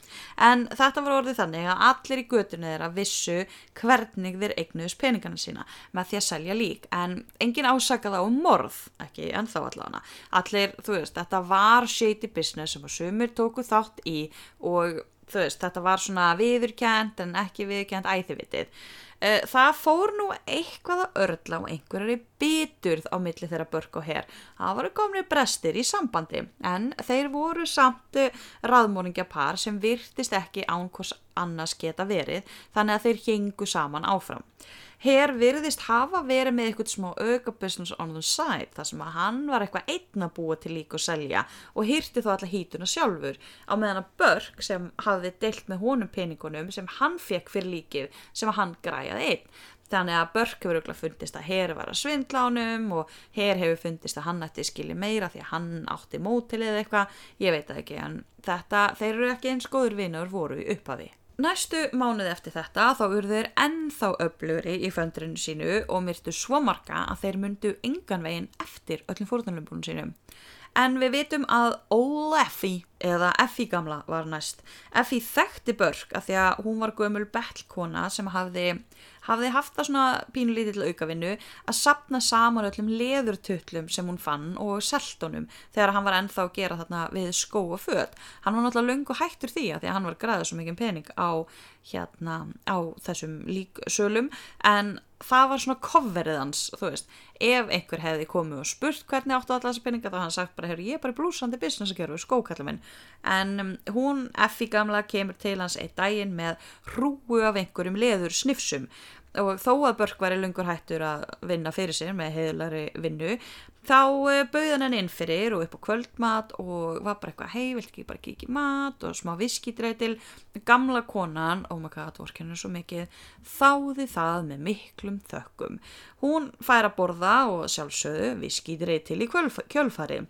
Speaker 1: En þetta var orðið þannig að allir í götunni þeirra vissu hvernig þeir eignuðs peningana sína með því að selja lík. En engin ásaka það um morð, ekki ennþá allavega. Allir, þú veist, þetta var shady business sem að sumir tóku þátt í og þú veist, þetta var svona viðurkjent en ekki viðurkjent æðivitið. Það fór nú eitthvað að örla og einhverjari biturð á milli þeirra börk og hér. Það voru komnið brestir í sambandi en þeir voru samt raðmóningapar sem virtist ekki án hvers annars geta verið þannig að þeir hengu saman áfram. Hér virðist hafa verið með eitthvað smá auka business on the side þar sem að hann var eitthvað einn að búa til líka og selja og hýrti þó alla hýtuna sjálfur á meðan að Börk sem hafði deilt með honum peningunum sem hann fekk fyrir líkið sem að hann græjaði einn. Þannig að Börk hefur auðvitað fundist að hér var að svindla ánum og hér hefur fundist að hann ætti skilji meira því að hann átti mótilið eða eitthvað, ég veit það ekki en þetta, þeir eru ekki eins góður vinnur voru í upphafi. Næstu mánuði eftir þetta þá urður þeir ennþá öflugri í föndrinu sínu og myrtu svo marga að þeir myndu engan veginn eftir öllum fórtunlöfbúrun sínum. En við vitum að Old Effie eða Effie gamla var næst. Effie þekkti Börk af því að hún var gömul bettlkona sem hafði hafði haft það svona pínulítið til aukavinnu að sapna saman öllum leðurtutlum sem hún fann og seltonum þegar hann var ennþá að gera þarna við skó og född. Hann var náttúrulega lungu hættur því að því að hann var græðið svo mikið pening á, hérna, á þessum líksölum en það var svona coverið hans, þú veist, ef einhver hefði komið og spurt hvernig áttu allar þessa peninga þá hann sagt bara, ég er bara blúsandi business að gera við skókallum minn, en um, hún Effi gamla kemur til hans eitt daginn með hrúu af einhverjum leður snifsum og þó að Börk var í lungur hættur að vinna fyrir sér með heiðlari vinnu þá eh, bauðan henn inn fyrir og upp á kvöldmat og var bara eitthvað hei, vilt ekki bara kikið mat? og smá viskidreið til gamla konan, oh my god, vorkennu svo mikið þáði það með miklum þökkum. Hún fær að borða og sjálfsögðu viskidreið til í kjölfari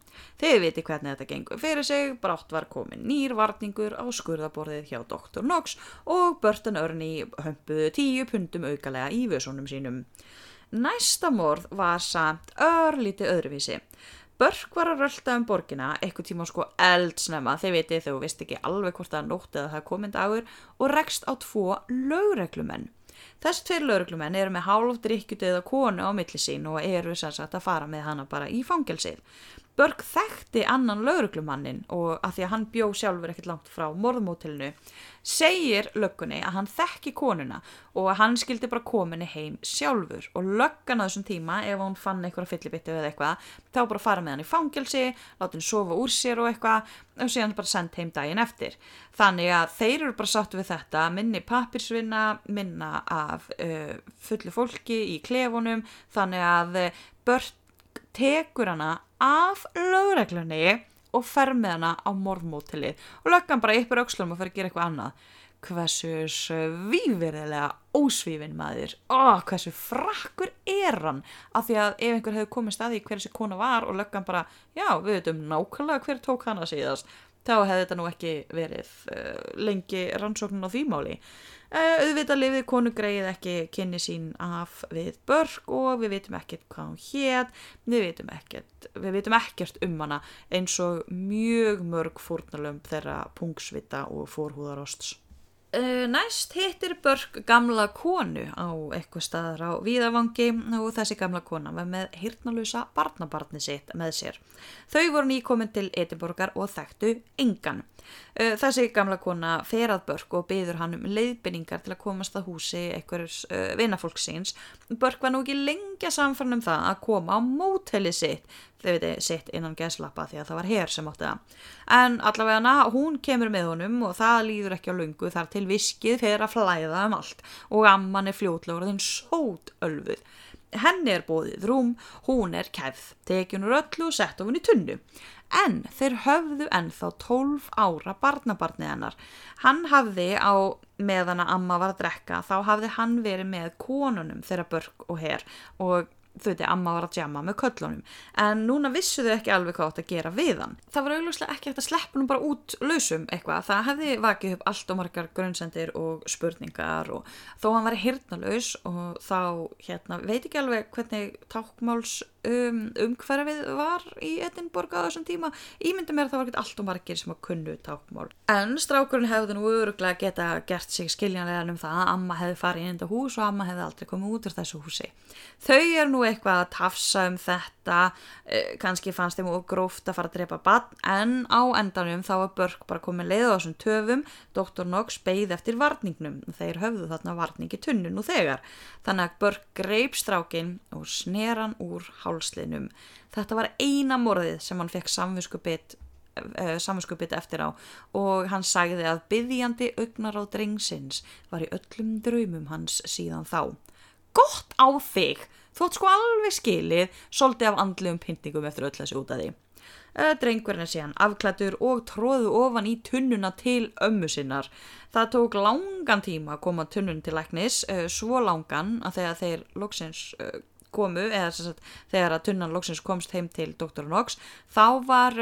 Speaker 1: þegar viti hvernig þetta gengur fyrir sig brátt var komin nýrvarningur á skurðaborðið hjá Dr. Knox og Börtan Örni hömpuðu tíu pundum aukalega í vösunum sínum Næsta morð var samt örlíti öðruvísi. Börk var að rölda um borgina eitthvað tíma sko eldsnema þegar vitið þegar þú vist ekki alveg hvort það nótt eða það komind águr og rekst á tvo lögreglumenn. Þess tveir lögreglumenn eru með hálf drikkjutu eða konu á milli sín og eru sannsagt að fara með hana bara í fangelsið. Börk þekkti annan lauruglumannin og að því að hann bjó sjálfur ekkert langt frá morðmótilinu segir löggunni að hann þekki konuna og að hann skildi bara kominni heim sjálfur og löggan á þessum tíma ef hún fann eitthvað fyllibittu eða eitthvað þá bara fara með hann í fangelsi, láta hann sofa úr sér og eitthvað og síðan bara sendt heim daginn eftir. Þannig að þeir eru bara sattu við þetta, minni pappirsvinna, minna af uh, fullu fólki í klefunum þannig að börn tekur hana af lögreglunni og fer með hana á morðmótilið og löggan bara yppur aukslum og fer að gera eitthvað annað. Hversu svífirilega ósvífin maður. Oh, hversu frakkur er hann? Af því að ef einhver hefur komið staði hver þessi kona var og löggan bara já við veitum nákvæmlega hver tók hana síðast þá hefði þetta nú ekki verið uh, lengi rannsóknin á þýmáli Uh, auðvitað lifið konu greið ekki kynni sín af við börg og við veitum ekkert hvað hún hétt, við veitum ekkert, ekkert um hana eins og mjög mörg fórnalömp þeirra pungsvita og fórhúðarosts. Uh, næst hittir Börk gamla konu á eitthvað staðar á Víðavangi og þessi gamla kona var með hirtnalusa barnabarni sitt með sér. Þau voru nýkomin til Edinborgar og þekktu engan. Uh, þessi gamla kona fer að Börk og byður hann um leiðbynningar til að komast að húsi einhverjus uh, vinnafólksins. Börk var nú ekki lengja samfann um það að koma á móteli sitt þau veitir, sitt innan geslappa því að það var hér sem átti það. En allavega hana, hún kemur með honum og það líður ekki á lungu þar til viskið fyrir að flæða um allt og amman er fljótlega og þinn sót ölfuð. Henni er bóðið rúm, hún er kæð, tekjunur öllu og sett ofin í tunnu. En þeir höfðu ennþá 12 ára barnabarnið hennar. Hann hafði á meðan að amma var að drekka, þá hafði hann verið með konunum þeirra börk og herr og þau veitir, amma var að jamma með köllunum. En núna vissu þau ekki alveg hvað átt að gera við hann. Það var augljóslega ekki hægt að sleppa hann bara út lausum eitthvað. Það hefði vakið upp allt og margar grunnsendir og spurningar og þó hann var hirnalaus og þá hérna, veit ekki alveg hvernig tákmáls um, umhverfið var í Edinborg á þessum tíma. Ímyndi mér að það var ekki allt og margir sem að kunnu tákmál en strákurinn hefði nú öruglega geta gert sig skiljanlega um það eitthvað að tafsa um þetta eh, kannski fannst þeim og gróft að fara að drepa bann en á endanum þá var Börk bara komið leið á þessum töfum Dr. Knox beigð eftir varningnum þeir höfðu þarna varningi tunnun og þegar þannig að Börk greip strákin og sneran úr hálslinum þetta var eina morðið sem hann fekk samvinskupið uh, samvinskupið eftir á og hann sagði að byggjandi augnar á drengsins var í öllum draumum hans síðan þá gott á þig þótt sko alveg skilið svolítið af andlegum pyntingum eftir öll þessu út af því uh, drengurinn er síðan afklættur og tróðu ofan í tunnuna til ömmu sinnar það tók langan tíma að koma tunnun til læknis uh, svo langan að þegar þeir loksins uh, komu eða sagt, þegar að tunnan loksins komst heim til Dr. Knox þá var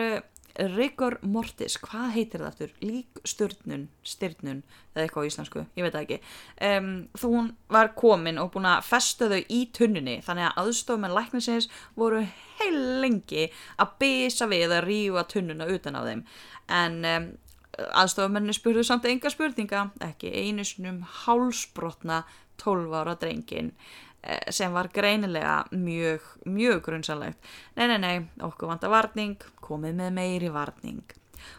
Speaker 1: rigor mortis, hvað heitir það aftur? Líksturnun, styrnun eða eitthvað á íslensku, ég veit það ekki. Um, þú hún var komin og búin að festu þau í tunnunni þannig að aðstofmenn læknisins voru heil lengi að bisa við að rífa tunnuna utan á þeim. En um, aðstofamenni spurðu samt enga spurninga ekki einu snum hálsbrotna 12 ára drengin sem var greinilega mjög, mjög grunnsanlegt. Nei, nei, nei, okkur vant að varning, komið með meiri varning.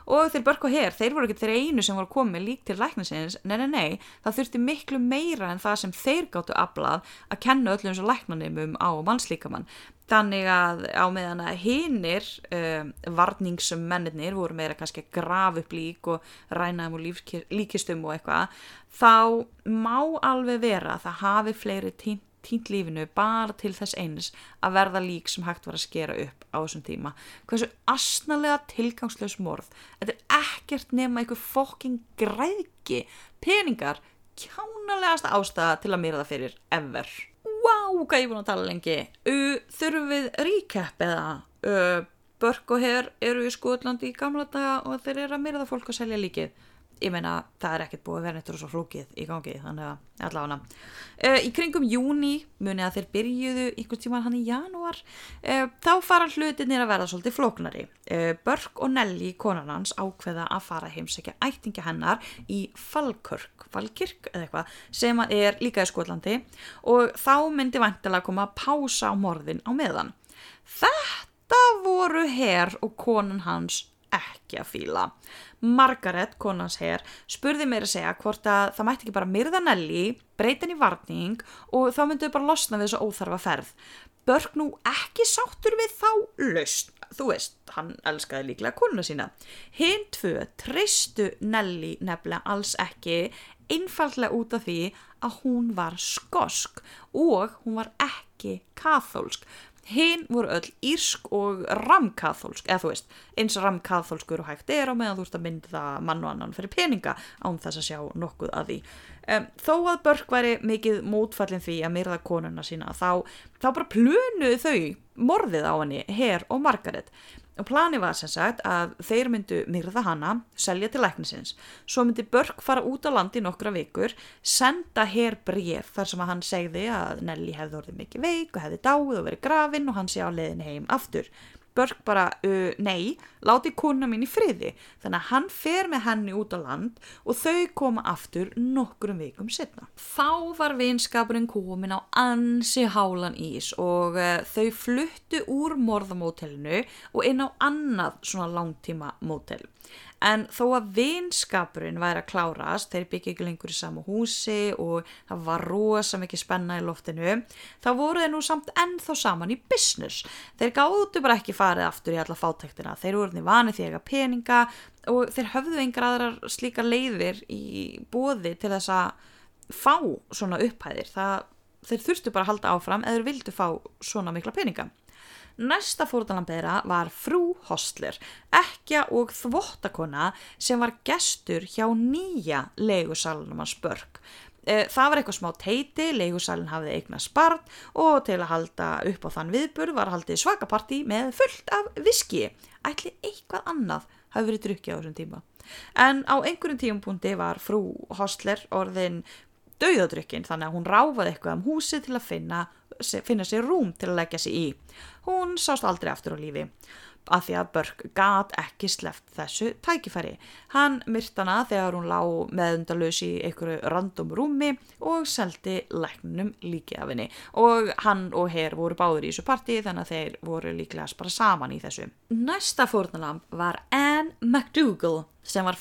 Speaker 1: Og þeir börk og hér, þeir voru ekki þeir einu sem voru komið lík til læknansins, nei, nei, nei, það þurfti miklu meira en það sem þeir gáttu aflað að kenna öllum svo læknanimum á mannslíkamann. Þannig að á meðan að hinnir um, varningsmennir voru meira kannski að grafa upp lík og rænaðum og líkistum og eitthvað, þá má alveg vera að það hafi fleiri tínt týnt lífinu bara til þess eins að verða lík sem hægt var að skera upp á þessum tíma. Hversu asnalega tilgangslös morð. Þetta er ekkert nema einhver fokking græðki. Peningar, kjánalegast ástæða til að mýra það fyrir ever. Wow, hvað ég búin að tala lengi. Uh, þurfum við recap eða? Uh, Börk og Herr eru í Skotlandi í gamla daga og þeir eru að mýra það fólk að selja líkið ég meina það er ekkert búið að vera neitt svo flókið í gangi þannig að allavega. Uh, í kringum júni muni að þeir byrjuðu einhvern tíman hann í janúar uh, þá fara hlutinir að verða svolítið flóknari. Uh, Börk og Nelly konan hans ákveða að fara heimsækja ættinga hennar í Falkirk Falkirk eða eitthvað sem er líka í Skotlandi og þá myndi vantilega koma að pása á morðin á meðan. Þetta voru herr og konan hans ekki að fíla. Margaret, konans hér, spurði mér að segja hvort að það mætti ekki bara myrða Nelly, breytin í varning og þá myndu þau bara losna við þessu óþarfa ferð. Börg nú ekki sáttur við þá laust. Þú veist, hann elskaði líklega konuna sína. Hinn tvö treystu Nelly nefnilega alls ekki einfallega út af því að hún var skosk og hún var ekki kathólsk hinn voru öll írsk og ramkathólsk, eða þú veist, eins ramkathólskur og hægt er á meðan þú ert að mynda mann og annan fyrir peninga án þess að sjá nokkuð að því. Um, þó að Börk væri mikið mótfallin því að myrða konuna sína, þá, þá bara plönuðu þau morðið á henni, Herr og Margaret og plani var sem sagt að þeir myndu myrða hana, selja til læknisins. Svo myndi Börk fara út á landi nokkra vikur, senda hér bref þar sem að hann segði að Nelly hefði orðið mikið veik og hefði dáið og verið grafin og hann sé á leiðin heim aftur Börk bara, uh, nei, láti kona mín í friði. Þannig að hann fer með henni út á land og þau koma aftur nokkrum vikum setna. Þá var vinskapurinn komin á ansi hálan ís og uh, þau fluttu úr morðamótelinu og inn á annað svona langtíma mótel en þó að vinskapurinn væri að klárast, þeir byggja ekki lengur í samu húsi og það var rosa mikið spenna í loftinu, þá voru þeir nú samt ennþá saman í business. Þeir gáttu bara ekki farið aftur í alla fátæktina, þeir voru því vanið því að peninga og þeir höfðu einhver aðrar slíka leiðir í bóði til þess að fá svona upphæðir. Það, þeir þurftu bara að halda áfram eða vildu fá svona mikla peninga. Næsta fórtalambeira var frú Hostler, ekja og þvottakona sem var gestur hjá nýja leigusalunum að spörk. Eh, Það var eitthvað smá teiti, leigusalinn hafði eigna spart og til að halda upp á þann viðburð var haldið svakapartí með fullt af viski. Ætli eitthvað annað hafi verið drukkið á þessum tíma. En á einhverjum tíumpunkti var frú Hostler orðin dauðadrykkin þannig að hún ráfaði eitthvað um húsi til að finna, finna sér rúm til að leggja sig í. Hún sást aldrei aftur á lífi af því að Börk gat ekki sleft þessu tækifæri. Hann myrt hana þegar hún lá meðundalus í einhverju random rúmi og seldi læknunum líki af henni og hann og hér voru báður í þessu parti þannig að þeir voru líklega bara saman í þessu. Næsta fórnalamb var Anne McDougall sem var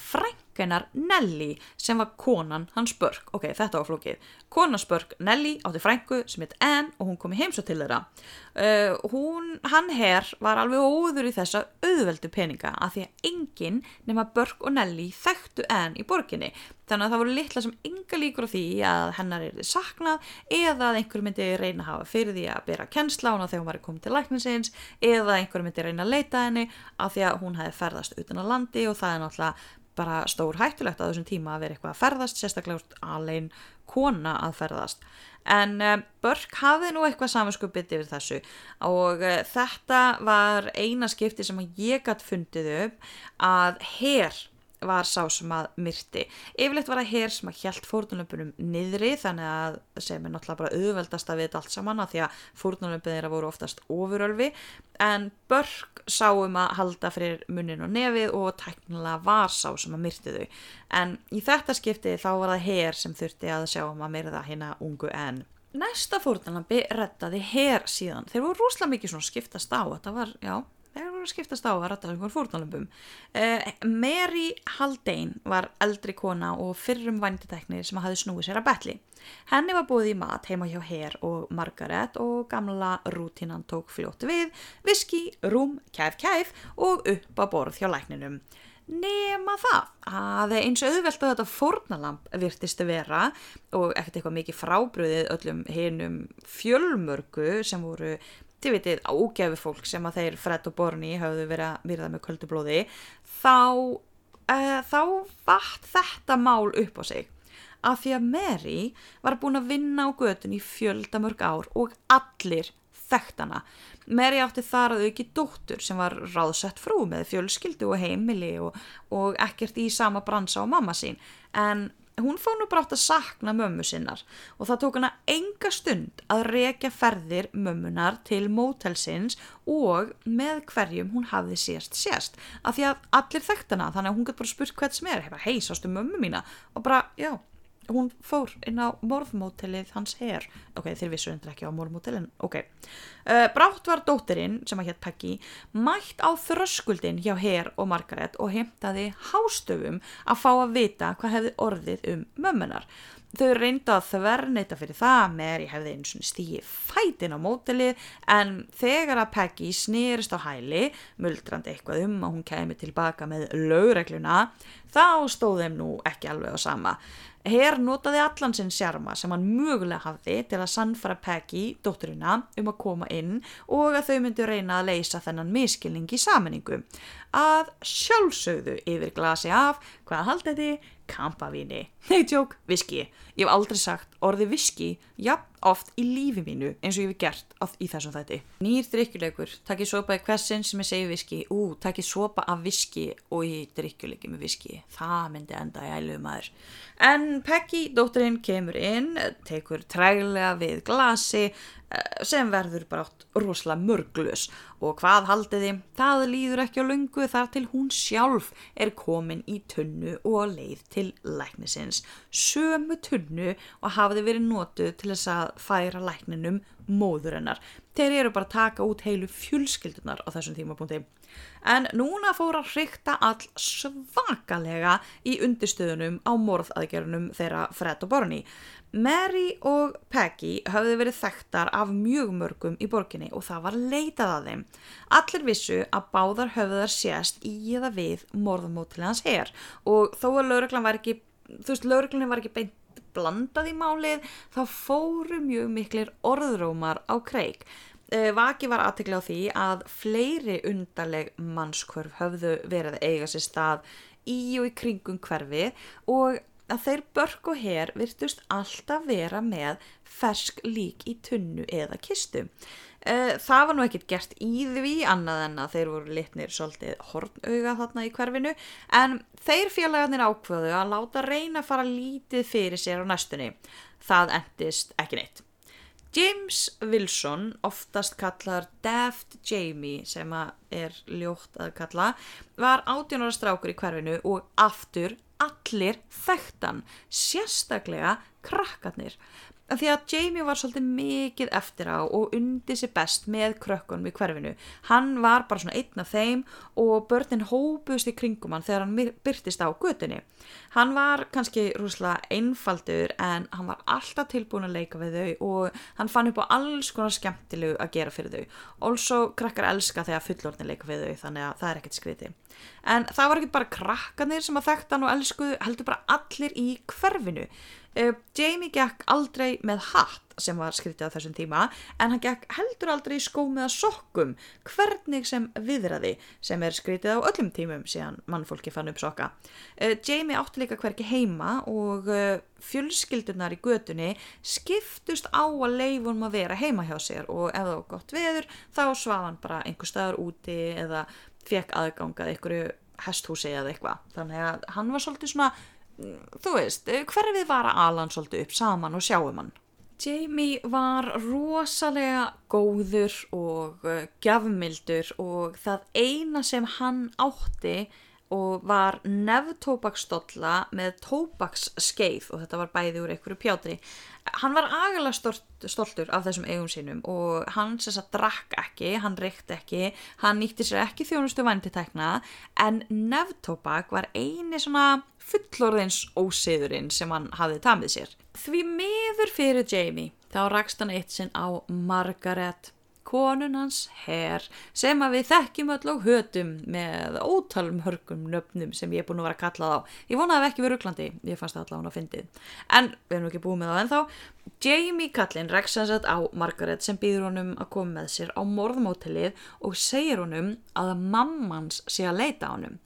Speaker 1: frænkennar Nelly sem var konan hans Börk. Ok, þetta var flókið. Konans Börk Nelly átti frænku sem heit Anne og hún kom í heimsó til þeirra. Uh, hún, hann hér var alveg óður í þessa auðveldu peninga af því að enginn nema Börk og Nelly þekktu Anne í borginni. Þannig að það voru litla sem enga líkur á því að hennar er saknað eða að einhver myndi reyna að hafa fyrir því að bera kennsla á hana þegar hún var komið til læknisins eða einhver myndi reyna að leita henni af því að hún hefði ferðast utan á landi og það er náttúrulega bara stór hættulegt á þessum tíma að vera eitthvað að ferðast, sérstaklega alveg kona að ferðast. En uh, Börk hafði nú eitthvað samanskupið yfir þessu og uh, þetta var eina skipti sem ég gætt fundið upp að hér var sá sem að myrti. Yfirleitt var það hér sem að hjælt fórnulömpunum niðri þannig að sem er náttúrulega bara auðveldast að vita allt saman að því að fórnulömpun þeirra voru oftast ofurölfi en Börk sáum að halda fyrir munnin og nefið og tæknilega var sá sem að myrti þau. En í þetta skipti þá var það hér sem þurfti að sjá um að myrða hérna ungu enn. Næsta fórnalambi rettaði hér síðan. Þeir voru rúslega mikið svona skiptast á. Þetta var, já, voru skiptast á að retta einhver fórnalömbum. Uh, Mary Haldane var eldri kona og fyrrum vænditeknir sem hafði snúið sér að betli. Henni var búið í mat heima hjá Her og Margaret og gamla rútinan tók fljótt við, viski, rúm, kæf, kæf og upp á borð hjá lækninum. Nema það að eins og auðvelt að þetta fórnalamp virtist að vera og ekkert eitthvað mikið frábröðið öllum hinnum fjölmörgu sem voru vitið ágæfi fólk sem að þeir Fred og Borni hafðu verið að myrða með köldublóði þá, uh, þá vatt þetta mál upp á sig af því að Mary var búin að vinna á götun í fjöldamörg ár og allir þekkt hana. Mary átti þar að auki dóttur sem var ráðsett frú með fjölskyldu og heimili og, og ekkert í sama bransa á mamma sín en hún fóð nú brátt að sakna mömmu sinnar og það tók hana enga stund að rekja ferðir mömmunar til mótelsins og með hverjum hún hafði sérst sérst af því að allir þekkt hana þannig að hún gæti bara spurt hvert sem er hei, sástu mömmu mína? Og bara, já, hún fór inn á morðmótelið hans her. Ok, þeir vissu endur ekki á morðmótelin ok, uh, brátt var dóttirinn sem að hétt Peggy mætt á þröskuldin hjá her og Margaret og heimtaði hástöfum að fá að vita hvað hefði orðið um mömmunar þau reynda að þverneita fyrir það með ég hefði eins og stígi fætin á mótelið en þegar að Peggy snýrist á hæli muldrandi eitthvað um að hún kemi tilbaka með lögregluna þá stóð þeim nú ekki alveg á sama Her notaði allan sinn sjarma sem hann mögulega hafði til að sannfara Peggy, dótturina, um að koma inn og að þau myndu reyna að leysa þennan miskilning í saminningu. Að sjálfsögðu yfir glasi af, hvað haldið þið? Kampavíni. <laughs> Nei, tjók, viski. Ég hef aldrei sagt orði viski, já, oft í lífi mínu eins og ég hef gert í þessum þætti. Nýr drikkjuleikur, takkið sopa í hversin sem ég segi viski, ú, takkið sopa af viski og ég drikkjuleiki með viski. Það myndi enda í æluðum aður. En Peggy, dótturinn, kemur inn, tekur træglega við glasi sem verður bara átt rosalega mörglus og hvað haldið þið? Það líður ekki á lungu þar til hún sjálf er komin í tunnu og leið til læknisins. Sömu tunnu og hafiði verið notuð til þess að færa lækninum móður hennar. Þeir eru bara að taka út heilu fjölskyldunar á þessum tímapunkti. En núna fór að hrykta all svakalega í undirstöðunum á morðaðgerunum þeirra Fred og Borni. Mary og Peggy hafði verið þekktar af mjög mörgum í borginni og það var leitað að þeim. Allir vissu að báðar höfðar sést í eða við morðmótilið hans her og þó að lauruglan var ekki, þú veist, lauruglan var ekki beint blandað í málið, þá fóru mjög miklir orðrómar á kreik. Vaki var aðtekla á því að fleiri undarleg mannskvörf höfðu verið að eiga sér stað í og í kringum hverfi og að þeir börk og her virtust alltaf vera með fersk lík í tunnu eða kistu. Eh, það var nú ekkert gert í því annað en að þeir voru litnir svolítið hornauga þarna í hverfinu en þeir félagarnir ákvöðu að láta reyna að fara lítið fyrir sér á næstunni. Það endist ekki neitt. James Wilson, oftast kallar Daft Jamie sem er ljótt að kalla, var 18 ára strákur í hverfinu og aftur allir þekktan, sérstaklega krakkarnir því að Jamie var svolítið mikið eftir á og undi sér best með krökkunum í hverfinu. Hann var bara svona einn af þeim og börnin hópust í kringum hann þegar hann byrtist á götunni. Hann var kannski rúslega einfaldur en hann var alltaf tilbúin að leika við þau og hann fann upp á alls konar skemmtilegu að gera fyrir þau. Also krakkar elska þegar fullorðin leika við þau þannig að það er ekkert skriti. En það var ekki bara krakkanir sem að þekkta hann og elskuðu heldur bara allir í hverfinu. Uh, Jamie gekk aldrei með hatt sem var skritið á þessum tíma en hann gekk heldur aldrei í skó með að sokkum hvernig sem viðraði sem er skritið á öllum tímum síðan mannfólki fann upp sokka. Uh, Jamie átti líka hverki heima og uh, fjölskyldunar í götunni skiptust á að leifunum að vera heima hjá sér og ef það var gott veður þá svaf hann bara einhver staðar úti eða fekk aðgangað einhverju hesthúsi eða eitthvað. Þannig að hann var svolítið svona þú veist, hverfið var að Alan svolítið upp saman og sjáum hann. Jamie var rosalega góður og uh, gjafmildur og það eina sem hann átti og var nefntóbaksstolla með tóbaksskeið og þetta var bæði úr einhverju pjátri. Hann var agalega stoltur af þessum eigum sínum og hann sem sagt drakk ekki, hann reykt ekki, hann nýtti sér ekki þjónustu vanditekna en nefntóbak var eini svona fullorðins ósiðurinn sem hann hafði tamið sér. Því miður fyrir Jamie þá rakst hann eitt sinn á Margaret, konun hans herr, sem að við þekkjum öll og hötum með ótalum hörgum nöfnum sem ég er búin að vera að kalla þá. Ég vonaði að ekki verið rugglandi, ég fannst það allavega að fyndið. En við erum ekki búið með það ennþá. Jamie kallinn rekst hans á Margaret sem býður honum að koma með sér á morðmótilið og segir honum að mammans sé að leita honum.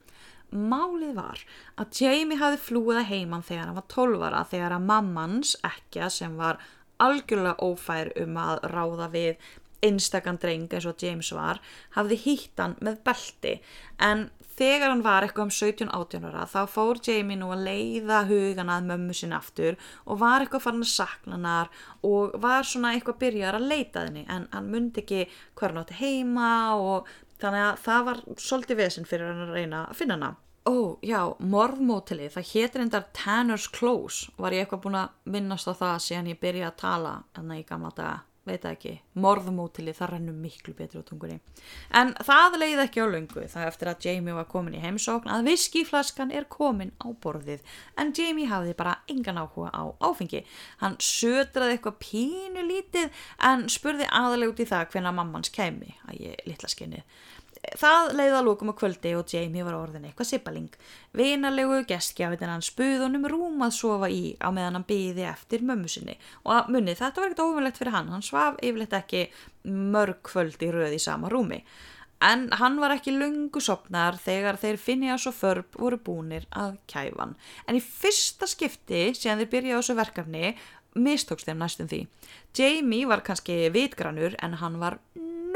Speaker 1: Málið var að Jamie hafði flúið að heimann þegar hann var 12 ára þegar að mammans ekki sem var algjörlega ófær um að ráða við einstakann dreng eins og James var hafði hýtt hann með belti. En þegar hann var eitthvað um 17-18 ára þá fór Jamie nú að leiða hugan að mömmu sinna aftur og var eitthvað farin að sakna hannar og var svona eitthvað byrjar að leita henni. En hann myndi ekki hvernig átti heima og þannig að það var svolítið vesen fyrir hann að reyna að finna hana. Ó, já, morðmótilið, það hétir endar Tanner's Close, var ég eitthvað búin að minnast á það síðan ég byrja að tala enna í gamla daga, veit ekki morðmótilið, það rennum miklu betri á tungunni. En það leiði ekki á lungu það eftir að Jamie var komin í heimsókn að viskiflaskan er komin á borðið. En Jamie hafði bara engan áhuga á áfengi, hann södraði eitthvað pínu lítið en spurði aðalega út í það hvena mammans kemi, að ég litla skinnið Það leiði að lókum á kvöldi og Jamie var orðin eitthvað sippaling. Vinarlegu gestgjafitinn hann spuð honum rúm að sofa í á meðan hann byði eftir mömmu sinni og munni þetta var ekkert óumilegt fyrir hann, hann svaf yfirleitt ekki mörg kvöld í röði í sama rúmi. En hann var ekki lungu sopnar þegar þeir Phineas og Ferb voru búnir að kæfan. En í fyrsta skipti, síðan þeir byrjaði á þessu verkefni, mistókst þeim næstum því. Jamie var kannski vitgranur en hann var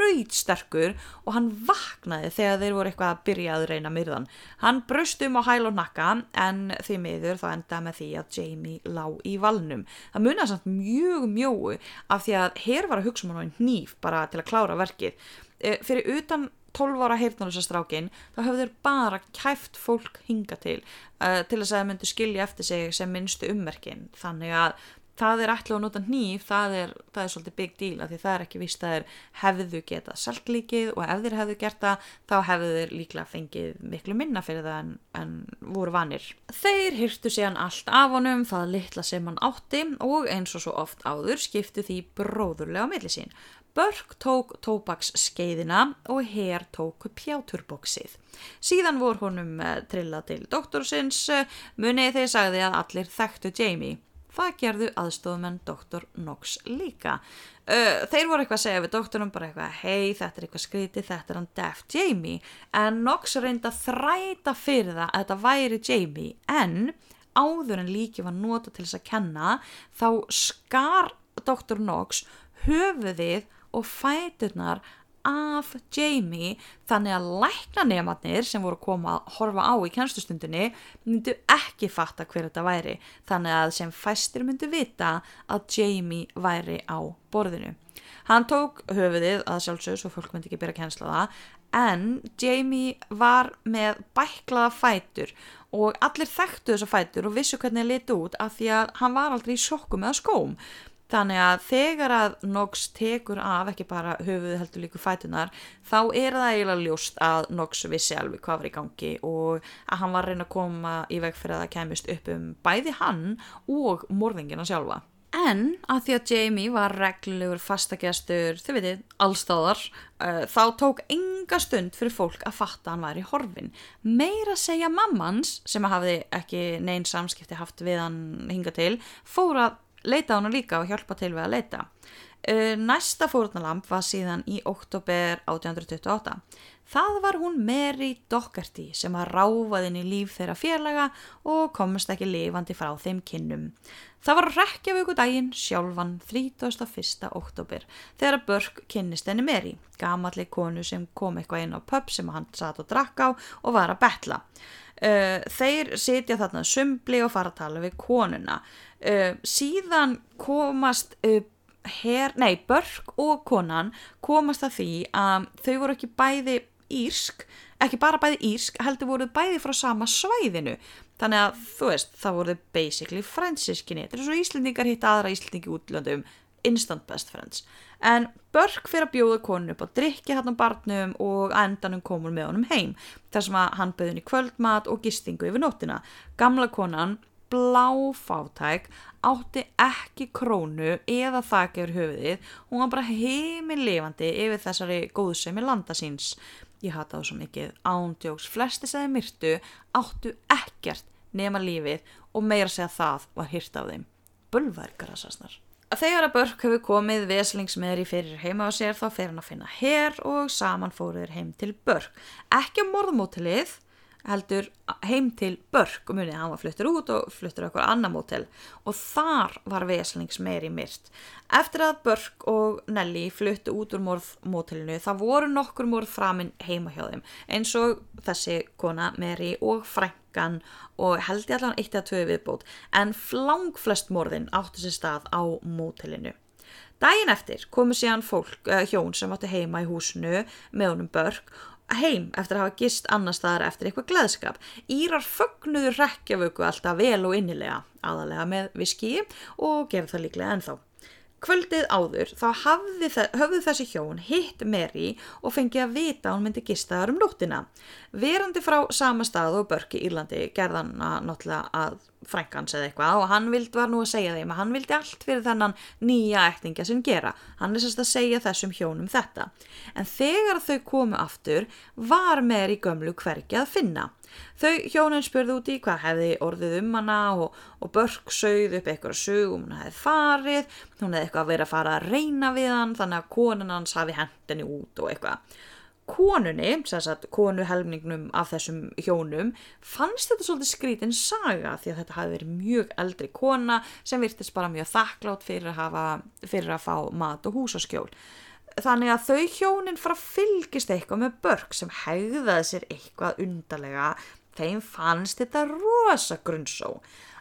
Speaker 1: nöytsterkur og hann vaknaði þegar þeir voru eitthvað að byrja að reyna myrðan. Hann bröst um á hæl og nakka en því miður þá endaði með því að Jamie lá í valnum. Það munið samt mjög mjóu af því að hér var að hugsa um hann nýf bara til að klára verkið. E, fyrir utan 12 ára heyrnarlösastrákin þá höfður bara kæft fólk hinga til uh, til þess að það myndi skilja eftir sig sem minnstu ummerkin þannig að það er ætla að nota nýf, það er, það er svolítið big deal af því það er ekki vist að hefðu getað saltlíkið og ef þeir hefðu gert það þá hefðu þeir líklega fengið miklu minna fyrir það en, en voru vanir. Þeir hyrtu síðan allt af honum, það litla sem hann átti og eins og svo oft áður skiptu því bróðurlega á milli sín. Börk tók tópaksskeiðina og hér tók pjáturboksið. Síðan voru honum trilla til doktorsins, munið þeir sagði að allir þekktu Jamie. Það gerðu aðstofmenn Dr. Knox líka. Uh, þeir voru eitthvað að segja við doktorum bara eitthvað hei þetta er eitthvað skrítið, þetta er hann Def Jamie en Knox reyndi að þræta fyrir það að þetta væri Jamie en áður en líki var nota til þess að kenna þá skar Dr. Knox höfuðið og fæturnar af Jamie þannig að læknanemarnir sem voru að koma að horfa á í kennstustundinni myndu ekki fatta hver þetta væri þannig að sem fæstir myndu vita að Jamie væri á borðinu. Hann tók höfuðið að sjálfsög svo fólk myndi ekki byrja að kennsla það en Jamie var með bæklaða fætur og allir þekktu þessa fætur og vissu hvernig það liti út af því að hann var aldrei í sokkum eða skóm Þannig að þegar að Nox tekur af ekki bara höfuðu heldur líku fætunar þá er það eiginlega ljóst að Nox vissi alveg hvað var í gangi og að hann var að reyna að koma í veg fyrir að það kemist upp um bæði hann og morðingina sjálfa. En að því að Jamie var reglulegur fastagestur, þið veitir, allstáðar, uh, þá tók enga stund fyrir fólk að fatta að hann var í horfin. Meira segja mammans, sem hafði ekki neyn samskipti haft við hann hinga til, fór að leita á hana líka og hjálpa til við að leita. Uh, næsta fórnalamp var síðan í oktober 1828. Það var hún Mary Doherty sem að ráfaði inn í líf þeirra félaga og komist ekki lifandi frá þeim kinnum. Það var rekjavöku daginn sjálfan 31. oktober þegar Börk kynnist henni Mary, gamalli konu sem kom eitthvað inn á pub sem hann satt og drakk á og var að betla. Uh, þeir sitja þarna sumbli og fara að tala við konuna. Uh, síðan komast uh, her, nei, Börk og konan komast að því að þau voru ekki bæði írsk, ekki bara bæði írsk, heldur voru bæði frá sama svæðinu. Þannig að þú veist, það voru basically fransiskinni. Þetta er svo Íslendingar hitt aðra Íslendingi útlöndum, instant best friends. En Börk fyrir að bjóða konu upp á drikki hann á barnum og endanum komur með honum heim. Þar sem að hann bauði henni kvöldmat og gistingu yfir nóttina. Gamla konan bláfátæk átti ekki krónu eða þakka yfir höfuðið. Hún var bara heiminn lifandi yfir þessari góðsemi landa síns. Ég hata það svo mikið. Ándjóks flesti segði myrtu áttu ekkert nema lífið og meira segja það var hyrt af þeim. Bulverkar að sasnar Þegar að Börk hefur komið veslingsmeðri fyrir heima á sér þá fer hann að finna hér og saman fóruður heim til Börk. Ekki á morðmótilið heldur heim til Börk og munið, hann var fluttur út og fluttur okkur annar mótel og þar var veslings meiri myrt. Eftir að Börk og Nelly fluttu út úr morðmótelinu þá voru nokkur morð framinn heima hjá þeim eins og þessi kona Mary og frængan og held ég allan eitt eða tvö viðbót en flang flest morðin áttu sér stað á mótelinu. Dægin eftir komu síðan fólk, uh, hjón sem áttu heima í húsinu með honum Börk heim eftir að hafa gist annar staðar eftir eitthvað gleðskap. Írar fögnuður rekjavöku alltaf vel og innilega, aðalega með viski og gerð það líklega ennþá. Kvöldið áður þá höfðu þessi hjón hitt Mary og fengið að vita að hún myndi gista þar um nóttina. Verandi frá sama stað og börki Írlandi gerðan að náttúrulega að frænkans eða eitthvað og hann vild var nú að segja þeim að hann vildi allt fyrir þennan nýja ektinga sem gera. Hann er sérst að segja þessum hjónum þetta. En þegar þau komu aftur var Mary gömlu hvergi að finna. Þau hjónin spurði úti hvað hefði orðið um hana og, og börk sögð upp eitthvað sög um hún hefði farið, hún hefði eitthvað verið að fara að reyna við hann þannig að konan hans hafi hendinni út og eitthvað. Konunni, sagt, konu helmingnum af þessum hjónum fannst þetta svolítið skrítin saga því að þetta hafi verið mjög eldri kona sem virtist bara mjög þakklátt fyrir að, hafa, fyrir að fá mat og húsaskjól þannig að þau hjónin fara að fylgist eitthvað með börk sem hegðaði sér eitthvað undarlega. Þeim fannst þetta rosa grunnsó.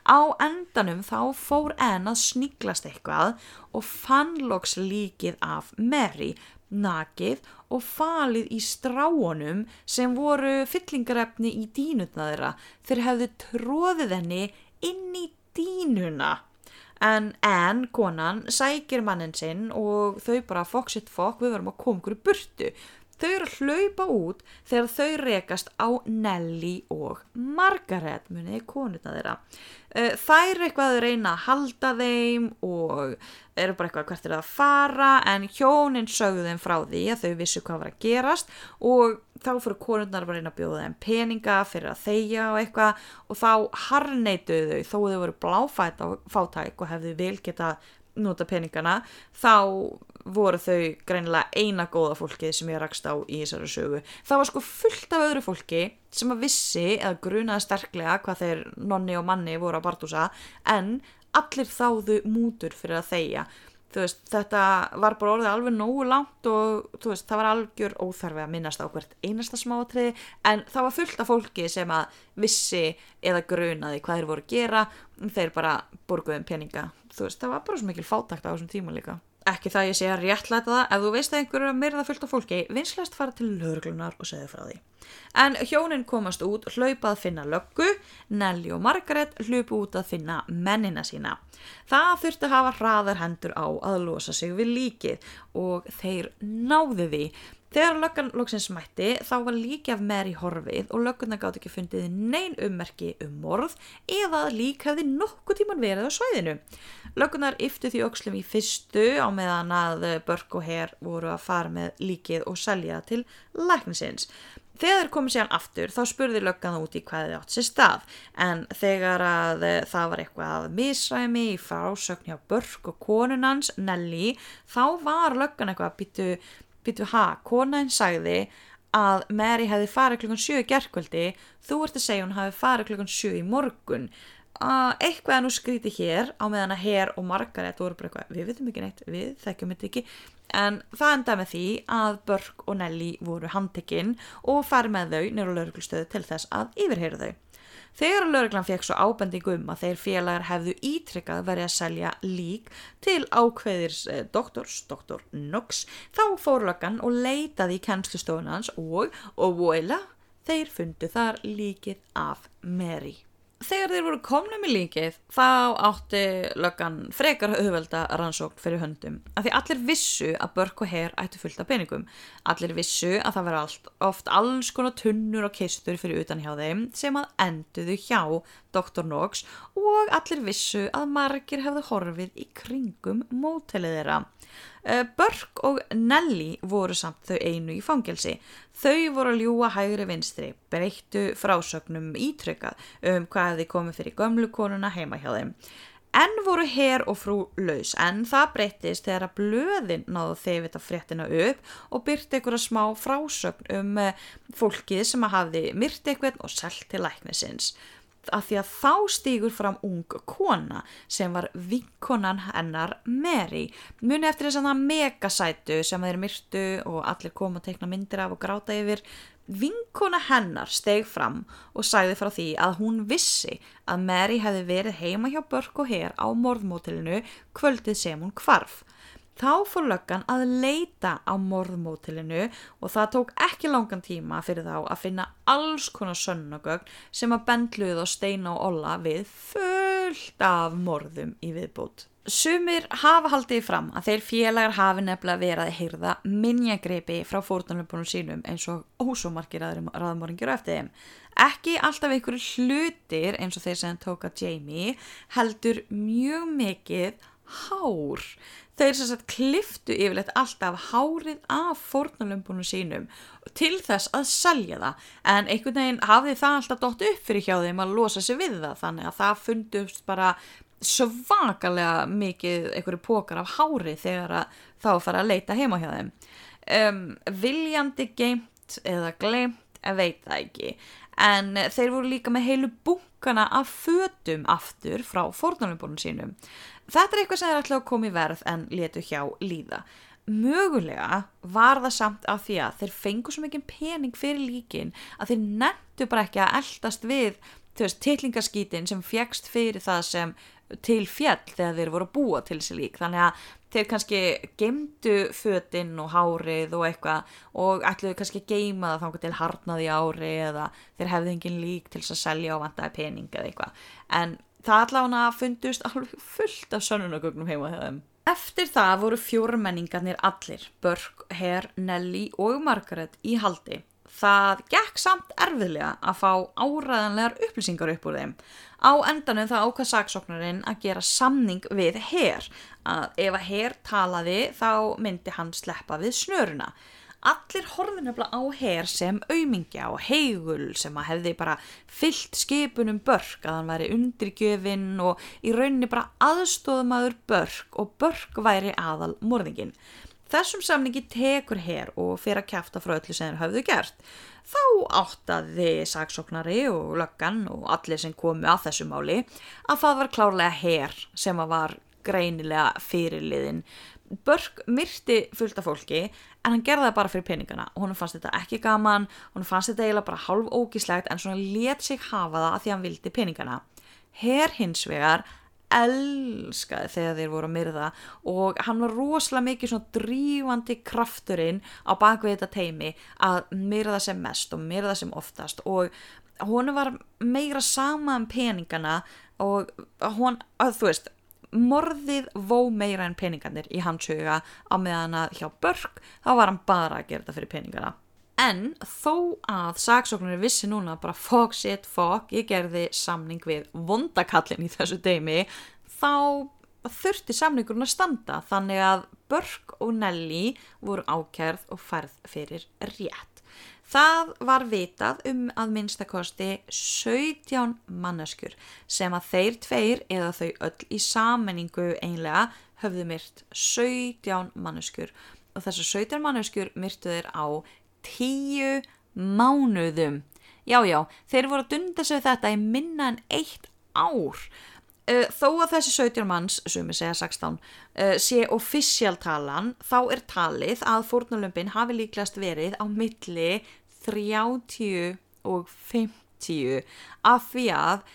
Speaker 1: Á endanum þá fór enn að sníklast eitthvað og fann loks líkið af Mary nakið og falið í stráunum sem voru fyllingarefni í dínutna þeirra. Þeir hefðu tróðið henni inn í dínuna en enn konan sækir mannin sinn og þau bara fokk sitt fokk við verum að koma okkur burtu Þau eru að hlaupa út þegar þau rekast á Nelly og Margaret, muniði konuna þeirra. Eh, þær eru eitthvað að reyna að halda þeim og eru bara eitthvað hvert er að fara en hjónin sögðu þeim frá því að þau vissu hvað var að gerast og þá fyrir konurnar að reyna að bjóða þeim peninga fyrir að þeia og eitthvað og þá harneituðu þau þó þau voru bláfætt á fátæk og hefðu vel geta nota peningana þá voru þau greinilega eina góða fólkið sem ég rakst á í þessari sögu. Það var sko fullt af öðru fólki sem að vissi eða grunaði sterklega hvað þeir nonni og manni voru að barndúsa en allir þáðu mútur fyrir að þeia. Veist, þetta var bara orðið alveg nógu langt og veist, það var algjör óþarfi að minnast á hvert einasta smátriði en það var fullt af fólki sem að vissi eða grunaði hvað þeir voru að gera þeir bara borguðum peninga. Veist, það var bara svo mikil fátakt á þessum tíma líka. Ekki það ég sé að réttlæta það ef þú veist að einhverju er að myrða fullt af fólki vinslega fara til lögurglunar og segja frá því en hjónin komast út hlaupað finna löggu Nelly og Margaret hlupu út að finna mennina sína það þurfti að hafa hraðar hendur á að losa sig við líkið og þeir náðu því Þegar löggan lóksins mætti þá var líki af Mary horfið og lögguna gátt ekki fundið neyn ummerki um morð eða að lík hefði nokkuð tíman verið á svæðinu. Löggunar yftu því aukslum í fyrstu á meðan að Börk og Herr voru að fara með líkið og selja til læknisins. Þegar komið sér aftur þá spurði löggan út í hvað þið átt sér stað. En þegar að það var eitthvað misræmi í frásögn hjá Börk og konunans Nelly þá var löggan eitthvað að byttu býtu ha, konaðinn sagði að Mary hefði farið klukkan 7 í gerðkvöldi, þú ert að segja hún hefði farið klukkan 7 í morgun. Uh, eitthvað er nú skríti hér á meðan að hér og Margaret voru bara eitthvað við veitum ekki neitt, við þekkjum þetta ekki en það enda með því að Burke og Nelly voru handtekinn og farið með þau nýra lauruglustöðu til þess að yfirheyra þau. Þegar lauruglan fekk svo ábendingu um að þeir félagar hefðu ítrykkað verið að selja lík til ákveðirs eh, doktors, doktor Knox, þá fór löggan og leitaði í kennslustofunans og, og voila, þeir fundu þar líkið af Mary þegar þeir voru komnum í líkið þá átti löggan frekar höfvelda rannsókn fyrir höndum af því allir vissu að börk og herr ættu fullt af peningum allir vissu að það veri oft alls konar tunnur og kistur fyrir utan hjá þeim sem að enduðu hjá Dr. Knox og allir vissu að margir hefðu horfið í kringum mótelið þeirra Börk og Nelly voru samt þau einu í fangelsi. Þau voru að ljúa hægri vinstri, breyttu frásögnum ítrykkað um hvað þið komið fyrir gömlu konuna heima hjá þeim. En voru herr og frú laus, en það breyttist þegar að blöðin náðu þeir vita fréttina upp og byrti einhverja smá frásögn um eh, fólkið sem að hafi myrti eitthvað og selgt til læknisins að því að þá stýgur fram ung kona sem var vinkonan hennar Mary. Muni eftir þess að það megasætu sem þeir myrtu og allir koma og teikna myndir af og gráta yfir. Vinkona hennar steg fram og sagði frá því að hún vissi að Mary hefði verið heima hjá Börk og Herr á morðmótilinu kvöldið sem hún kvarf Þá fór löggan að leita á morðmótilinu og það tók ekki langan tíma fyrir þá að finna alls konar sönnagögn sem að bendluð og steina og olla við fullt af morðum í viðbútt. Sumir hafa haldið fram að þeir félagar hafi nefnilega verið að heyrða minnjagreipi frá fórtunarpunum sínum eins og ósómarkir aðraðmóringir eftir þeim. Ekki alltaf einhverju hlutir eins og þeir sem tóka Jamie heldur mjög mikið hár. Þeir sem sagt kliftu yfirleitt alltaf hárið af fórnalömbunum sínum til þess að selja það. En einhvern veginn hafði það alltaf dótt upp fyrir hjá þeim að losa sig við það. Þannig að það fundust bara svakalega mikið einhverju pókar af hári þegar þá fara að leita heima hjá þeim. Um, viljandi geimt eða gleimt, veit það ekki. En þeir voru líka með heilu búkana af fötum aftur frá fórnalömbunum sínum Þetta er eitthvað sem er alltaf að í verð en letu hjá líða. Mögulega var það samt af því að þeir fengu svo mikið pening fyrir líkin að þeir nettu bara ekki að eldast við tillingaskítin sem fjækst fyrir það sem til fjall þegar þeir voru að búa til þessi lík. Þannig að þeir kannski gemdu fötinn og hárið og eitthvað og ætluðu kannski geima það þá til harnaði ári eða þeir hefði engin lík til að selja og vantaði pening eða eitthvað. En það allavega fundust alveg fullt af sönunagögnum heima þeim. Eftir það voru fjórmenningarnir allir, Börk, Herr, Nelly og Margaret í haldi. Það gekk samt erfiðlega að fá áræðanlegar upplýsingar upp úr þeim. Á endanum það ákvað saksóknarinn að gera samning við Herr, að ef að Herr talaði þá myndi hann sleppa við snöruna allir horfið nefnilega á hér sem auðmingja og heigul sem að hefði bara fyllt skipunum börk að hann væri undirgjöfin og í rauninni bara aðstóðumadur börk og börk væri aðal morðingin. þessum samningi tekur hér og fyrir að kæfta frá öllu sem þeir hafðu gert. Þá áttaði saksóknari og löggan og allir sem komu að þessu máli að það var klárlega hér sem að var greinilega fyrirliðin. Börk myrti fullt af fólki en hann gerði það bara fyrir peningana og hún fannst þetta ekki gaman, hún fannst þetta eiginlega bara hálf ógíslegt en svona let sig hafa það að því hann vildi peningana. Hér hins vegar elskaði þegar þeir voru að myrða og hann var rosalega mikið svona drífandi krafturinn á bakvið þetta teimi að myrða sem mest og myrða sem oftast og hún var meira sama um peningana og hún, að þú veist morðið vó meira en peningarnir í hans huga á meðan að hjá Börk þá var hann bara að gera þetta fyrir peningana En þó að saksóknari vissi núna bara fuck shit fuck, ég gerði samning við vondakallin í þessu deimi, þá þurfti samningurinn að standa þannig að Börk og Nelly voru ákjærð og færð fyrir rétt. Það var vitað um að minnstakosti 17 manneskur sem að þeir tveir eða þau öll í sammenningu einlega höfðu myrt 17 manneskur og þessar 17 manneskur myrtu þeir á tíu mánuðum. Já, já, þeir voru að dunda sig þetta í minna en eitt ár. Uh, þó að þessi 17 manns, ég segja 16, uh, sé ofisjaltalan, þá er talið að fórnulömpin hafi líklegast verið á milli 30 og 50 af því að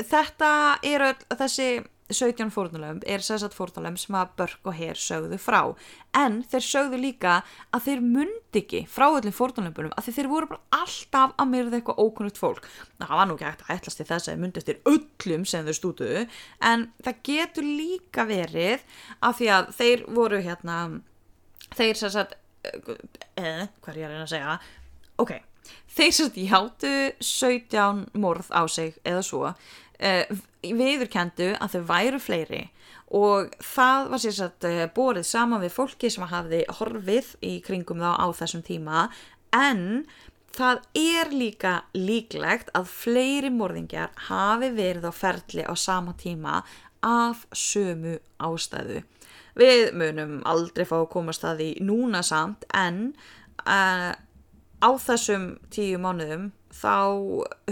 Speaker 1: þetta er þessi 17 fórnulömb er sérsagt fórnulömb sem að Börk og Herr sögðu frá. En þeir sögðu líka að þeir mundi ekki frá öllum fórnulömbunum að þeir voru bara alltaf að myrða eitthvað ókunnugt fólk. Það var nú ekki hægt að ætlast til þess að þeir mundi eftir öllum sem þeir stútuðu en það getur líka verið að því að þeir voru hérna þeir sérsagt eða hvað er ég að reyna að segja? Ok, þeir sérsagt játtu 17 morð á sig eða svo viðurkendu að þau væru fleiri og það var sérsagt uh, borið saman við fólki sem hafði horfið í kringum þá á þessum tíma en það er líka líklegt að fleiri morðingjar hafi verið á ferli á sama tíma af sömu ástæðu. Við munum aldrei fá að komast það í núna samt en uh, á þessum tíu mánuðum þá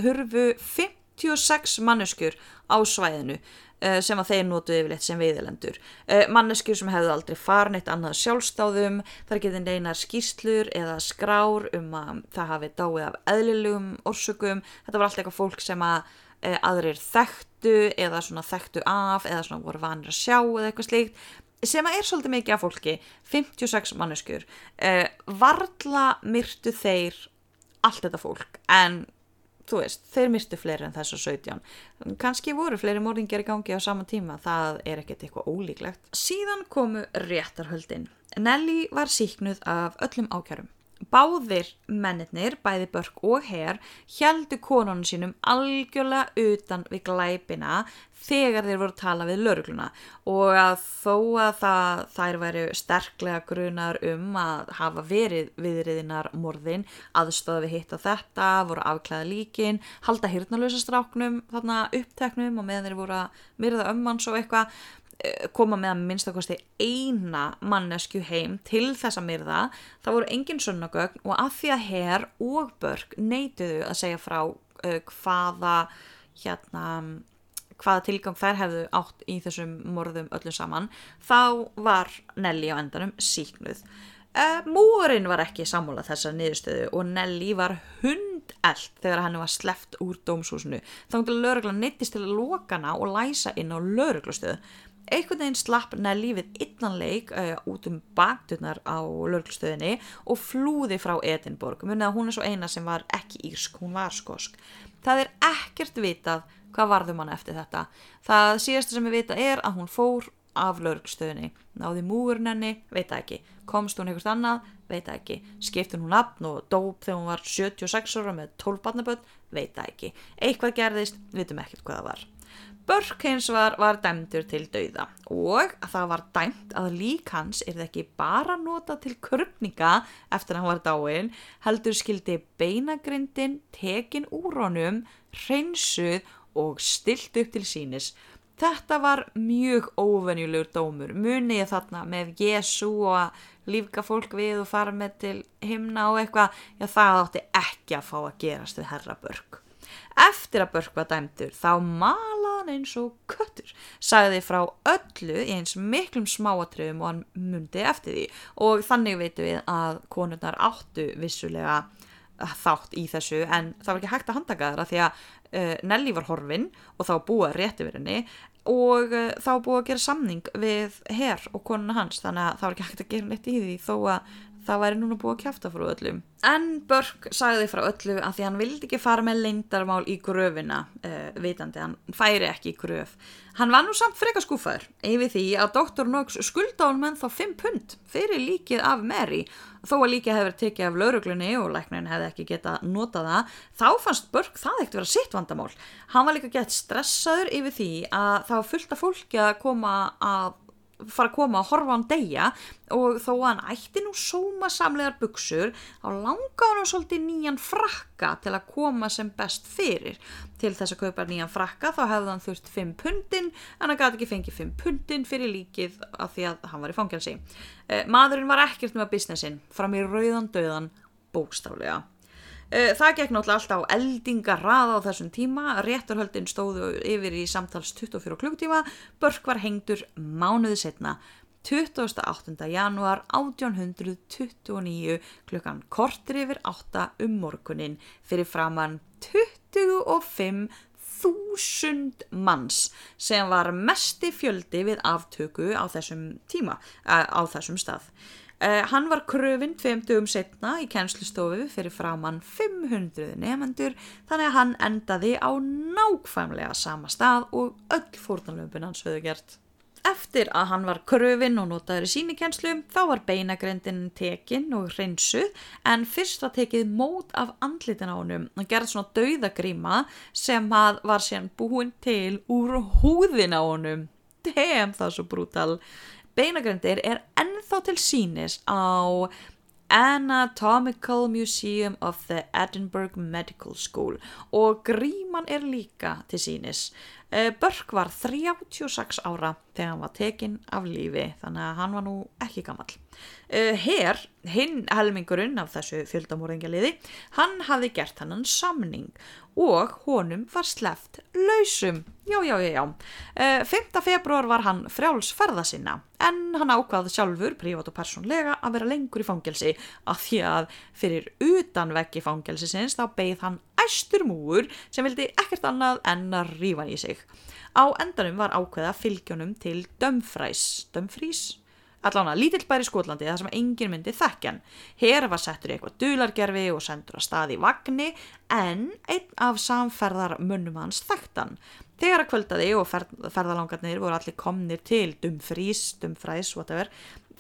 Speaker 1: hurfu 5 56 manneskur á svæðinu uh, sem að þeir notu yfirleitt sem veiðilendur. Uh, manneskur sem hefðu aldrei farin eitt annað sjálfstáðum, þar getið neinar skýrslur eða skrár um að það hafi dáið af eðlilegum orsökum. Þetta var allt eitthvað fólk sem að uh, aðrir þekktu eða svona þekktu af eða svona voru vanir að sjá eða eitthvað slíkt sem að er svolítið mikið af fólki 56 manneskur varla myrtu þeir allt þetta fólk en þú veist, þeir mistu fleiri en þessu 17 kannski voru fleiri morðingjar í gangi á sama tíma, það er ekkert eitthvað ólíklegt. Síðan komu réttarhöldin. Nelly var síknuð af öllum ákjærum Báðir mennirnir, bæði Börk og Herr, heldu konunum sínum algjörlega utan við glæpina þegar þeir voru að tala við laurugluna og að þó að það, þær væri sterklega grunar um að hafa verið viðriðinar morðin, aðstöða við hitt á þetta, voru afklæða líkin, halda hirtnalösa stráknum þarna uppteknum og meðan þeir voru að myrða ömmans og eitthvað, koma með að minnstakosti eina mannesku heim til þessa myrða það voru engin sunnagögn og að því að herr og börg neituðu að segja frá uh, hvaða hérna hvaða tilgang þær hefðu átt í þessum morðum öllu saman þá var Nelly á endanum síknuð uh, múrin var ekki sammólað þessar niðurstöðu og Nelly var hundeld þegar hann var sleft úr dómshúsinu. Þá að laurugla neittist til að loka hana og læsa inn á lauruglustöðu einhvern veginn slapp Nelly við innanleik uh, eh, út um bakturnar á lörglustöðinni og flúði frá Edinborg munið að hún er svo eina sem var ekki írsk, hún var skosk. Það er ekkert vitað hvað varðum hann eftir þetta. Það síðasta sem við vita er að hún fór af lörglustöðinni náði múurinn henni, veit ekki. Komst hún einhvert annað, veit ekki. Skiptun hún afn og dóp þegar hún var 76 ára með 12 barnaböld, veit ekki. Eitthvað gerðist, vitum ekkert hvað það var Börk hins var, var dæmdur til dauða og það var dæmt að lík hans er það ekki bara nota til körpninga eftir að hann var dáin, heldur skildi beinagrindin, tekin úr honum, hreinsuð og stilt upp til sínis. Þetta var mjög óvenjulegur dómur, muni ég þarna með Jésu og lífga fólk við og fara með til himna og eitthvað, já það átti ekki að fá að gerast við herra Börg. Eftir að Börg var dæmdur þá malaði hann eins og köttur, sagði frá öllu í eins miklum smáatröfum og hann mundi eftir því. Og þannig veitum við að konurnar áttu vissulega þátt í þessu en það var ekki hægt að handtaka þeirra því að uh, Nelly var horfin og þá búið rétt yfir henni og uh, þá búið að gera samning við herr og konuna hans þannig að það var ekki hægt að gera neitt í því þó að það væri núna búið að kæfta frá öllum. En Börk sagði frá öllu að því hann vildi ekki fara með leindarmál í gröfina, uh, vitandi, hann færi ekki í gröf. Hann var nú samt freka skúfaður, yfir því að Dr. Knox skulda hún menn þá 5 pund fyrir líkið af Mary, þó að líkið verið tekið af lauruglunni og læknin hefði ekki getað notað það, þá fannst Börk það ekkert vera sitt vandamál. Hann var líka gett stressaður yfir því að það var fullt af fólki að koma að fara að koma að horfa á hann deyja og þó að hann ætti nú sóma samlegar buksur þá langa hann svolítið nýjan frakka til að koma sem best fyrir. Til þess að kaupa nýjan frakka þá hefði hann þurft 5 pundin en hann gæti ekki fengið 5 pundin fyrir líkið af því að hann var í fangelsi. Eh, maðurinn var ekkert með businessin fram í rauðan döðan bókstaflega það gekk náttúrulega alltaf á eldingarraða á þessum tíma, rétturhöldin stóðu yfir í samtals 24 klukktíma, Börk var hengdur mánuði setna 28. januar 1829 klukkan kortir yfir 8 um morgunin fyrir framann 25.000 manns sem var mesti fjöldi við aftöku á þessum tíma, eh, á þessum stað. Uh, hann var kröfinn tveimtugum setna í kennslustofu fyrir framann 500 nefendur þannig að hann endaði á nákvæmlega sama stað og öll fórnalömpun hans höfðu gert. Eftir að hann var kröfinn og notaður í síni kennslu þá var beinagrindin tekinn og hreinsuð en fyrst var tekið mót af andlitin á honum og gerði svona dauðagríma sem var síðan búin til úr húðin á honum. Dem það svo brútal beinagrindir er ennþá til sínis á Anatomical Museum of the Edinburgh Medical School og gríman er líka til sínis. Eh, Börk var 36 ára þegar hann var tekinn af lífi þannig að hann var nú ekki gammal. Eh, hinn helmingurinn af þessu fjöldamóringjaliði, hann hafði gert hann samning og honum var sleft lausum. Já, já, já, já. 5. februar var hann frjálsferða sinna en hann ákvaði sjálfur, prívat og persónlega, að vera lengur í fangelsi af því að fyrir utanveggi fangelsisins þá beigð hann æstur múur sem vildi ekkert annað en að rífa í sig. Á endanum var ákveða fylgjónum til Dumfries, Dumfries? allána lítill bær í Skotlandi þar sem engin myndi þekkjan. Hér var settur í eitthvað dulargerfi og sendur að staði í vagnni en einn af samferðarmunnum hans þekktan. Þegar að kvöldaði og ferð, ferðalangarnir voru allir komnir til Dumfries, Dumfries, whatever,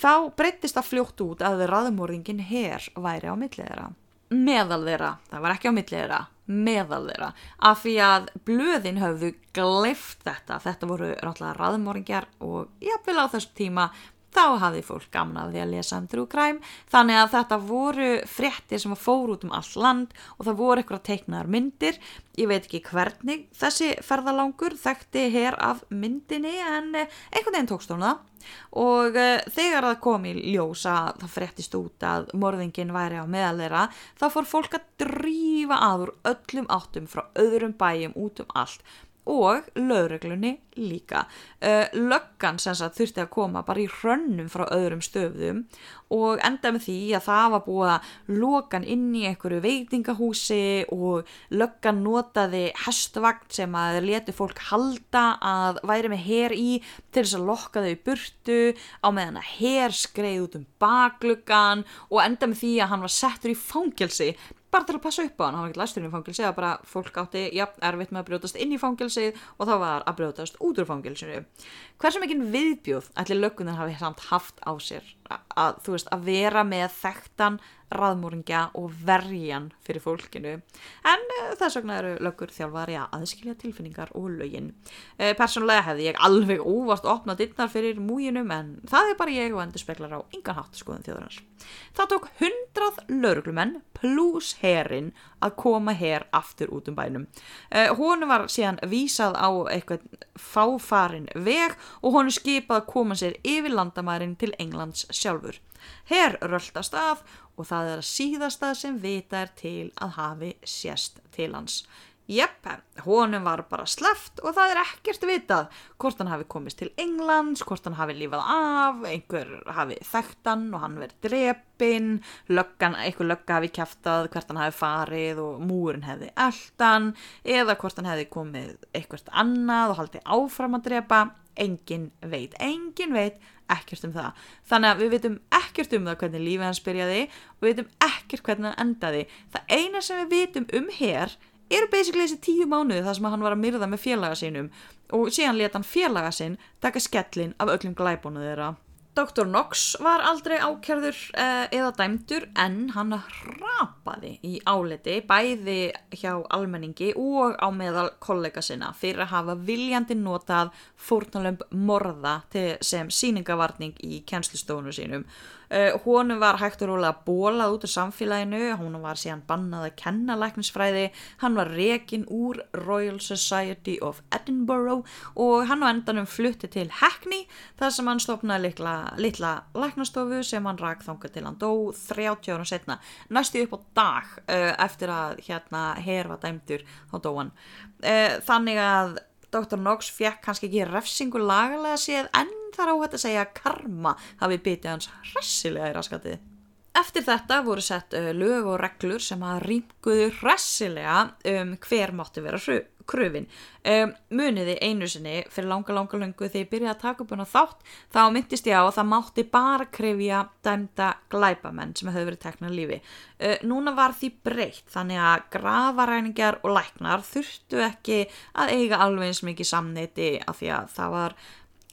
Speaker 1: þá breyttist það fljótt út að raðmóringin hér væri á millið þeirra. Meðal þeirra, það var ekki á millið þeirra, meðal þeirra, af því að blöðin höfðu gleift þetta, þetta voru ráttlega raðmóringjar og jáfnvel á þessu tíma þá hafði fólk gaman af því að lesa um crime. Þannig að þetta voru fréttir sem fór út um all land og það voru eitthvað teiknaðar myndir. Ég veit ekki hvernig þessi ferðalangur þekkti hér af myndinni en eh, einhvern veginn tókst hún það og uh, þegar það kom í ljós að það fréttist út að morðingin væri á meðalera þá fór fólk að drífa aður öllum áttum frá öðrum bæjum út um allt og lögreglunni líka. Uh, löggan sem sagt þurfti að koma bara í hrönnum frá öðrum stöfðum og enda með því að það var búið að lokan inn í einhverju veitingahúsi og löggan notaði hestvagn sem að leti fólk halda að væri með her í til þess að lokka þau burtu á meðan að her skreið út um bakluggan og enda með því að hann var settur í fangelsi bara til að passa upp á hann, hann var ekki læstur inn í fangilsi eða bara fólk átti, já, erfitt með að brjótast inn í fangilsið og þá var að brjótast út úr fangilsinu. Hversu mikinn viðbjóð ætli löggunin hafi samt haft á sér að, veist, að vera með þekktan raðmóringja og verjan fyrir fólkinu. En uh, þess vegna eru löggur þjálfari að aðskilja tilfinningar og lögin. Uh, persónulega hefði ég alveg óvart opnað dittnar fyrir mújinum en það er bara ég og endur speklar á yngan hátt skoðum þjóðarins það tók hundrað lauruglumenn pluss herin að koma hér aftur út um bænum uh, hún var síðan vísað á eitthvað fáfarin veg og hún skipað að koma sér yfir landamærin til Englands sjálfur. Her röltast af og það er að síðasta sem vita er til að hafi sérst til hans. Jepp, honum var bara sleft og það er ekkert vitað hvort hann hafi komist til Englands, hvort hann hafi lífað af, einhver hafi þekkt hann og hann verið drepinn, löggan, einhver lögga hafi kæftað hvert hann hafi farið og múrin hefði eldan eða hvort hann hefði komið eitthvað annað og haldið áfram að drepa, engin veit, engin veit ekkert um það. Þannig að við veitum ekkert um það hvernig lífið hans byrjaði og við veitum ekkert hvernig hann endaði. Það eina sem við veitum um hér eru basically þessi tíu mánuði þar sem hann var að myrða með félaga sínum og síðan leta hann félaga sinn taka skellin af öllum glæbónu þeirra. Dr. Knox var aldrei ákjörður eh, eða dæmdur en hann rapaði í áleti bæði hjá almenningi og á meðal kollega sinna fyrir að hafa viljandi notað fórnalömb morða sem síningavarning í kjænslustofunum sínum Uh, honum var hægt og rólega bólað út af samfélaginu, hún var síðan bannað að kenna læknisfræði, hann var rekin úr Royal Society of Edinburgh og hann á endanum flutti til Hackney þar sem hann stopnaði litla, litla læknastofu sem hann rak þanga til hann dó 30 ára setna, næstu upp á dag uh, eftir að hérna herfa dæmdur þá dó hann. Uh, þannig að Dr. Knox fekk kannski ekki refsingu lagalega séð en þar á þetta segja karma hafi bitið hans hressilega í raskatið. Eftir þetta voru sett uh, lög og reglur sem að rýmguðu hressilega um hver mátti vera kröfin. Um, muniði einu sinni fyrir langa langa lungu þegar ég byrjaði að taka upp hana þátt þá myndist ég á að það mátti bara krefja dæmda glæbamenn sem hefur verið teknað lífi. Uh, núna var því breytt þannig að gravaræningjar og læknar þurftu ekki að eiga alveg eins mikið samneiti af því að það var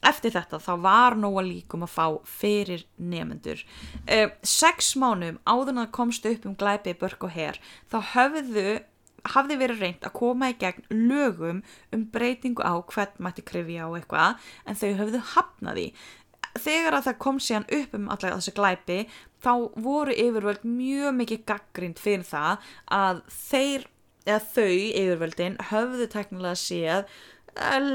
Speaker 1: Eftir þetta þá var nóga líkum að fá fyrir nefnendur. Sex mánum áður en það komst upp um glæpi börk og herr þá höfðu, hafði verið reynd að koma í gegn lögum um breytingu á hvern mætti krifja á eitthvað en þau höfðu hafnaði. Þegar að það kom síðan upp um allega þessi glæpi þá voru yfirvöld mjög mikið gaggrind fyrir það að þeir, eða þau yfirvöldin höfðu teknilega séð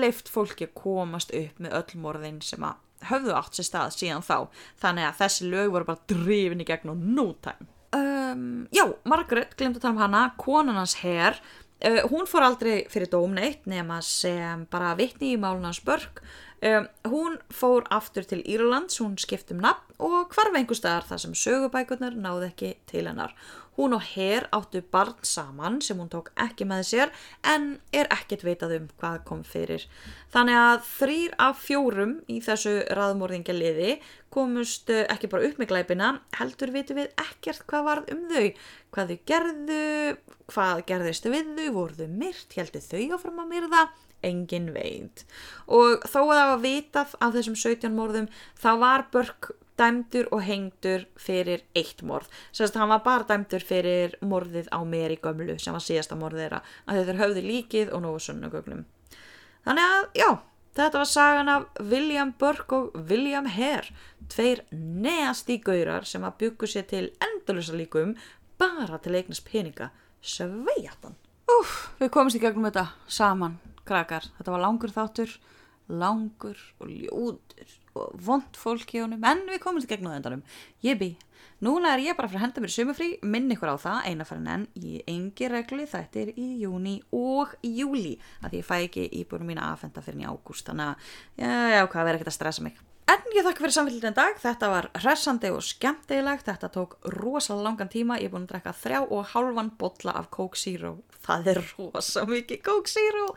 Speaker 1: leift fólki að komast upp með öll morðin sem að höfðu átt sér stað síðan þá þannig að þessi lög voru bara drifin í gegn og no time um, Já, Margaret, glemt að tala um hana konunans herr uh, hún fór aldrei fyrir dómneitt nema sem bara vittni í málunans börg um, hún fór aftur til Írlands hún skiptum nafn og hvarf einhver staðar þar sem sögubækurnar náði ekki til hennar Hún og Her áttu barn saman sem hún tók ekki með sér en er ekkert veitað um hvað kom fyrir. Þannig að þrýr af fjórum í þessu raðmórðingjaliði komust eh, ekki bara upp með glæpina, heldur vitu við ekkert hvað varð um þau. Hvað þau gerðu, hvað gerðist við þau, voru þau myrt, heldur þau áfram að myrða? Engin veit. Og þó að það var vitað af þessum 17 mórðum þá var Börk dæmdur og hengdur fyrir eitt morð. Sérst, hann var bara dæmdur fyrir morðið á mér í gömlu sem var síðasta morðið þeirra að þeir höfðu líkið og nógu sunnu gögnum. Þannig að, já, þetta var sagan af William Burke og William Hare, tveir neast í gaurar sem að byggu sér til endalösa líkum bara til eignast peninga. Sveijatan! Úf, við komumst í gegnum þetta saman, krakkar. Þetta var langur þáttur, langur og ljóður og vond fólk í honum en við komumst í gegnum þendanum ég bý, núna er ég bara fyrir að henda mér sumafrí minn ykkur á það, einaferðin en í engi regli þetta er í júni og júli, að ég fæ ekki íbúinu mín aðfenda fyrir í ágúst þannig að, já, já, hvað verður ekkert að stressa mig En ég þakka fyrir samfélgin dag, þetta var hressandi og skemmtilegt, þetta tók rosalega langan tíma, ég er búin að drekka þrjá og hálfan botla af Coke Zero, það er rosalega mikið Coke Zero,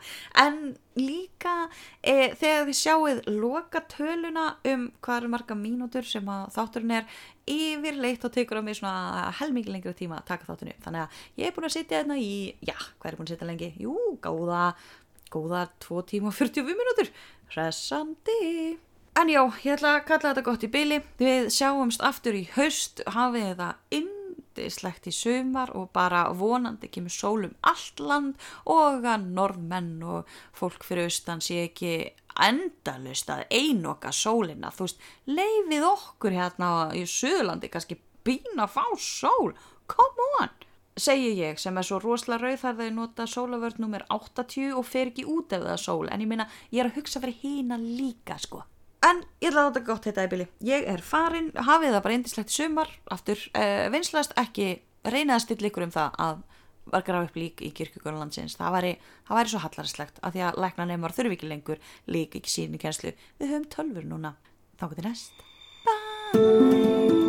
Speaker 1: en líka e, þegar þið sjáuð loka töluna um hvað eru marga mínútur sem að þátturinn er yfirleitt og tekur á mig svona helmikið lengri tíma að taka þátturinn upp, þannig að ég er búin að sitja hérna í, já, hvað er búin að sitja lengi? Jú, góða, góða 2 tíma og 45 mínútur, hressandi! En já, ég ætla að kalla þetta gott í byli. Við sjáumst aftur í haust, hafið það indislegt í sumar og bara vonandi kemur sólum allt land og að norðmenn og fólk fyrir austan sé ekki endalust að einoka sólina. Þú veist, leifið okkur hérna í Suðurlandi kannski bína að fá sól. Come on! Segji ég sem er svo rosalega rauð þar þau nota sólavörð nummer 80 og fer ekki út ef það er sól. En ég minna, ég er að hugsa fyrir hína líka sko. En ég að láta gott þetta í bili. Ég er farin, hafið það bara eindislegt sumar, aftur, uh, vinslast ekki, reynið að stilla ykkur um það að var graf upp lík í kirkugólanlandsins. Það væri, það væri svo hallarslegt að því að lækna nefnum þurfi ekki lengur lík ekki sín í kjænslu. Við höfum tölfur núna. Þá getur næst. Bye!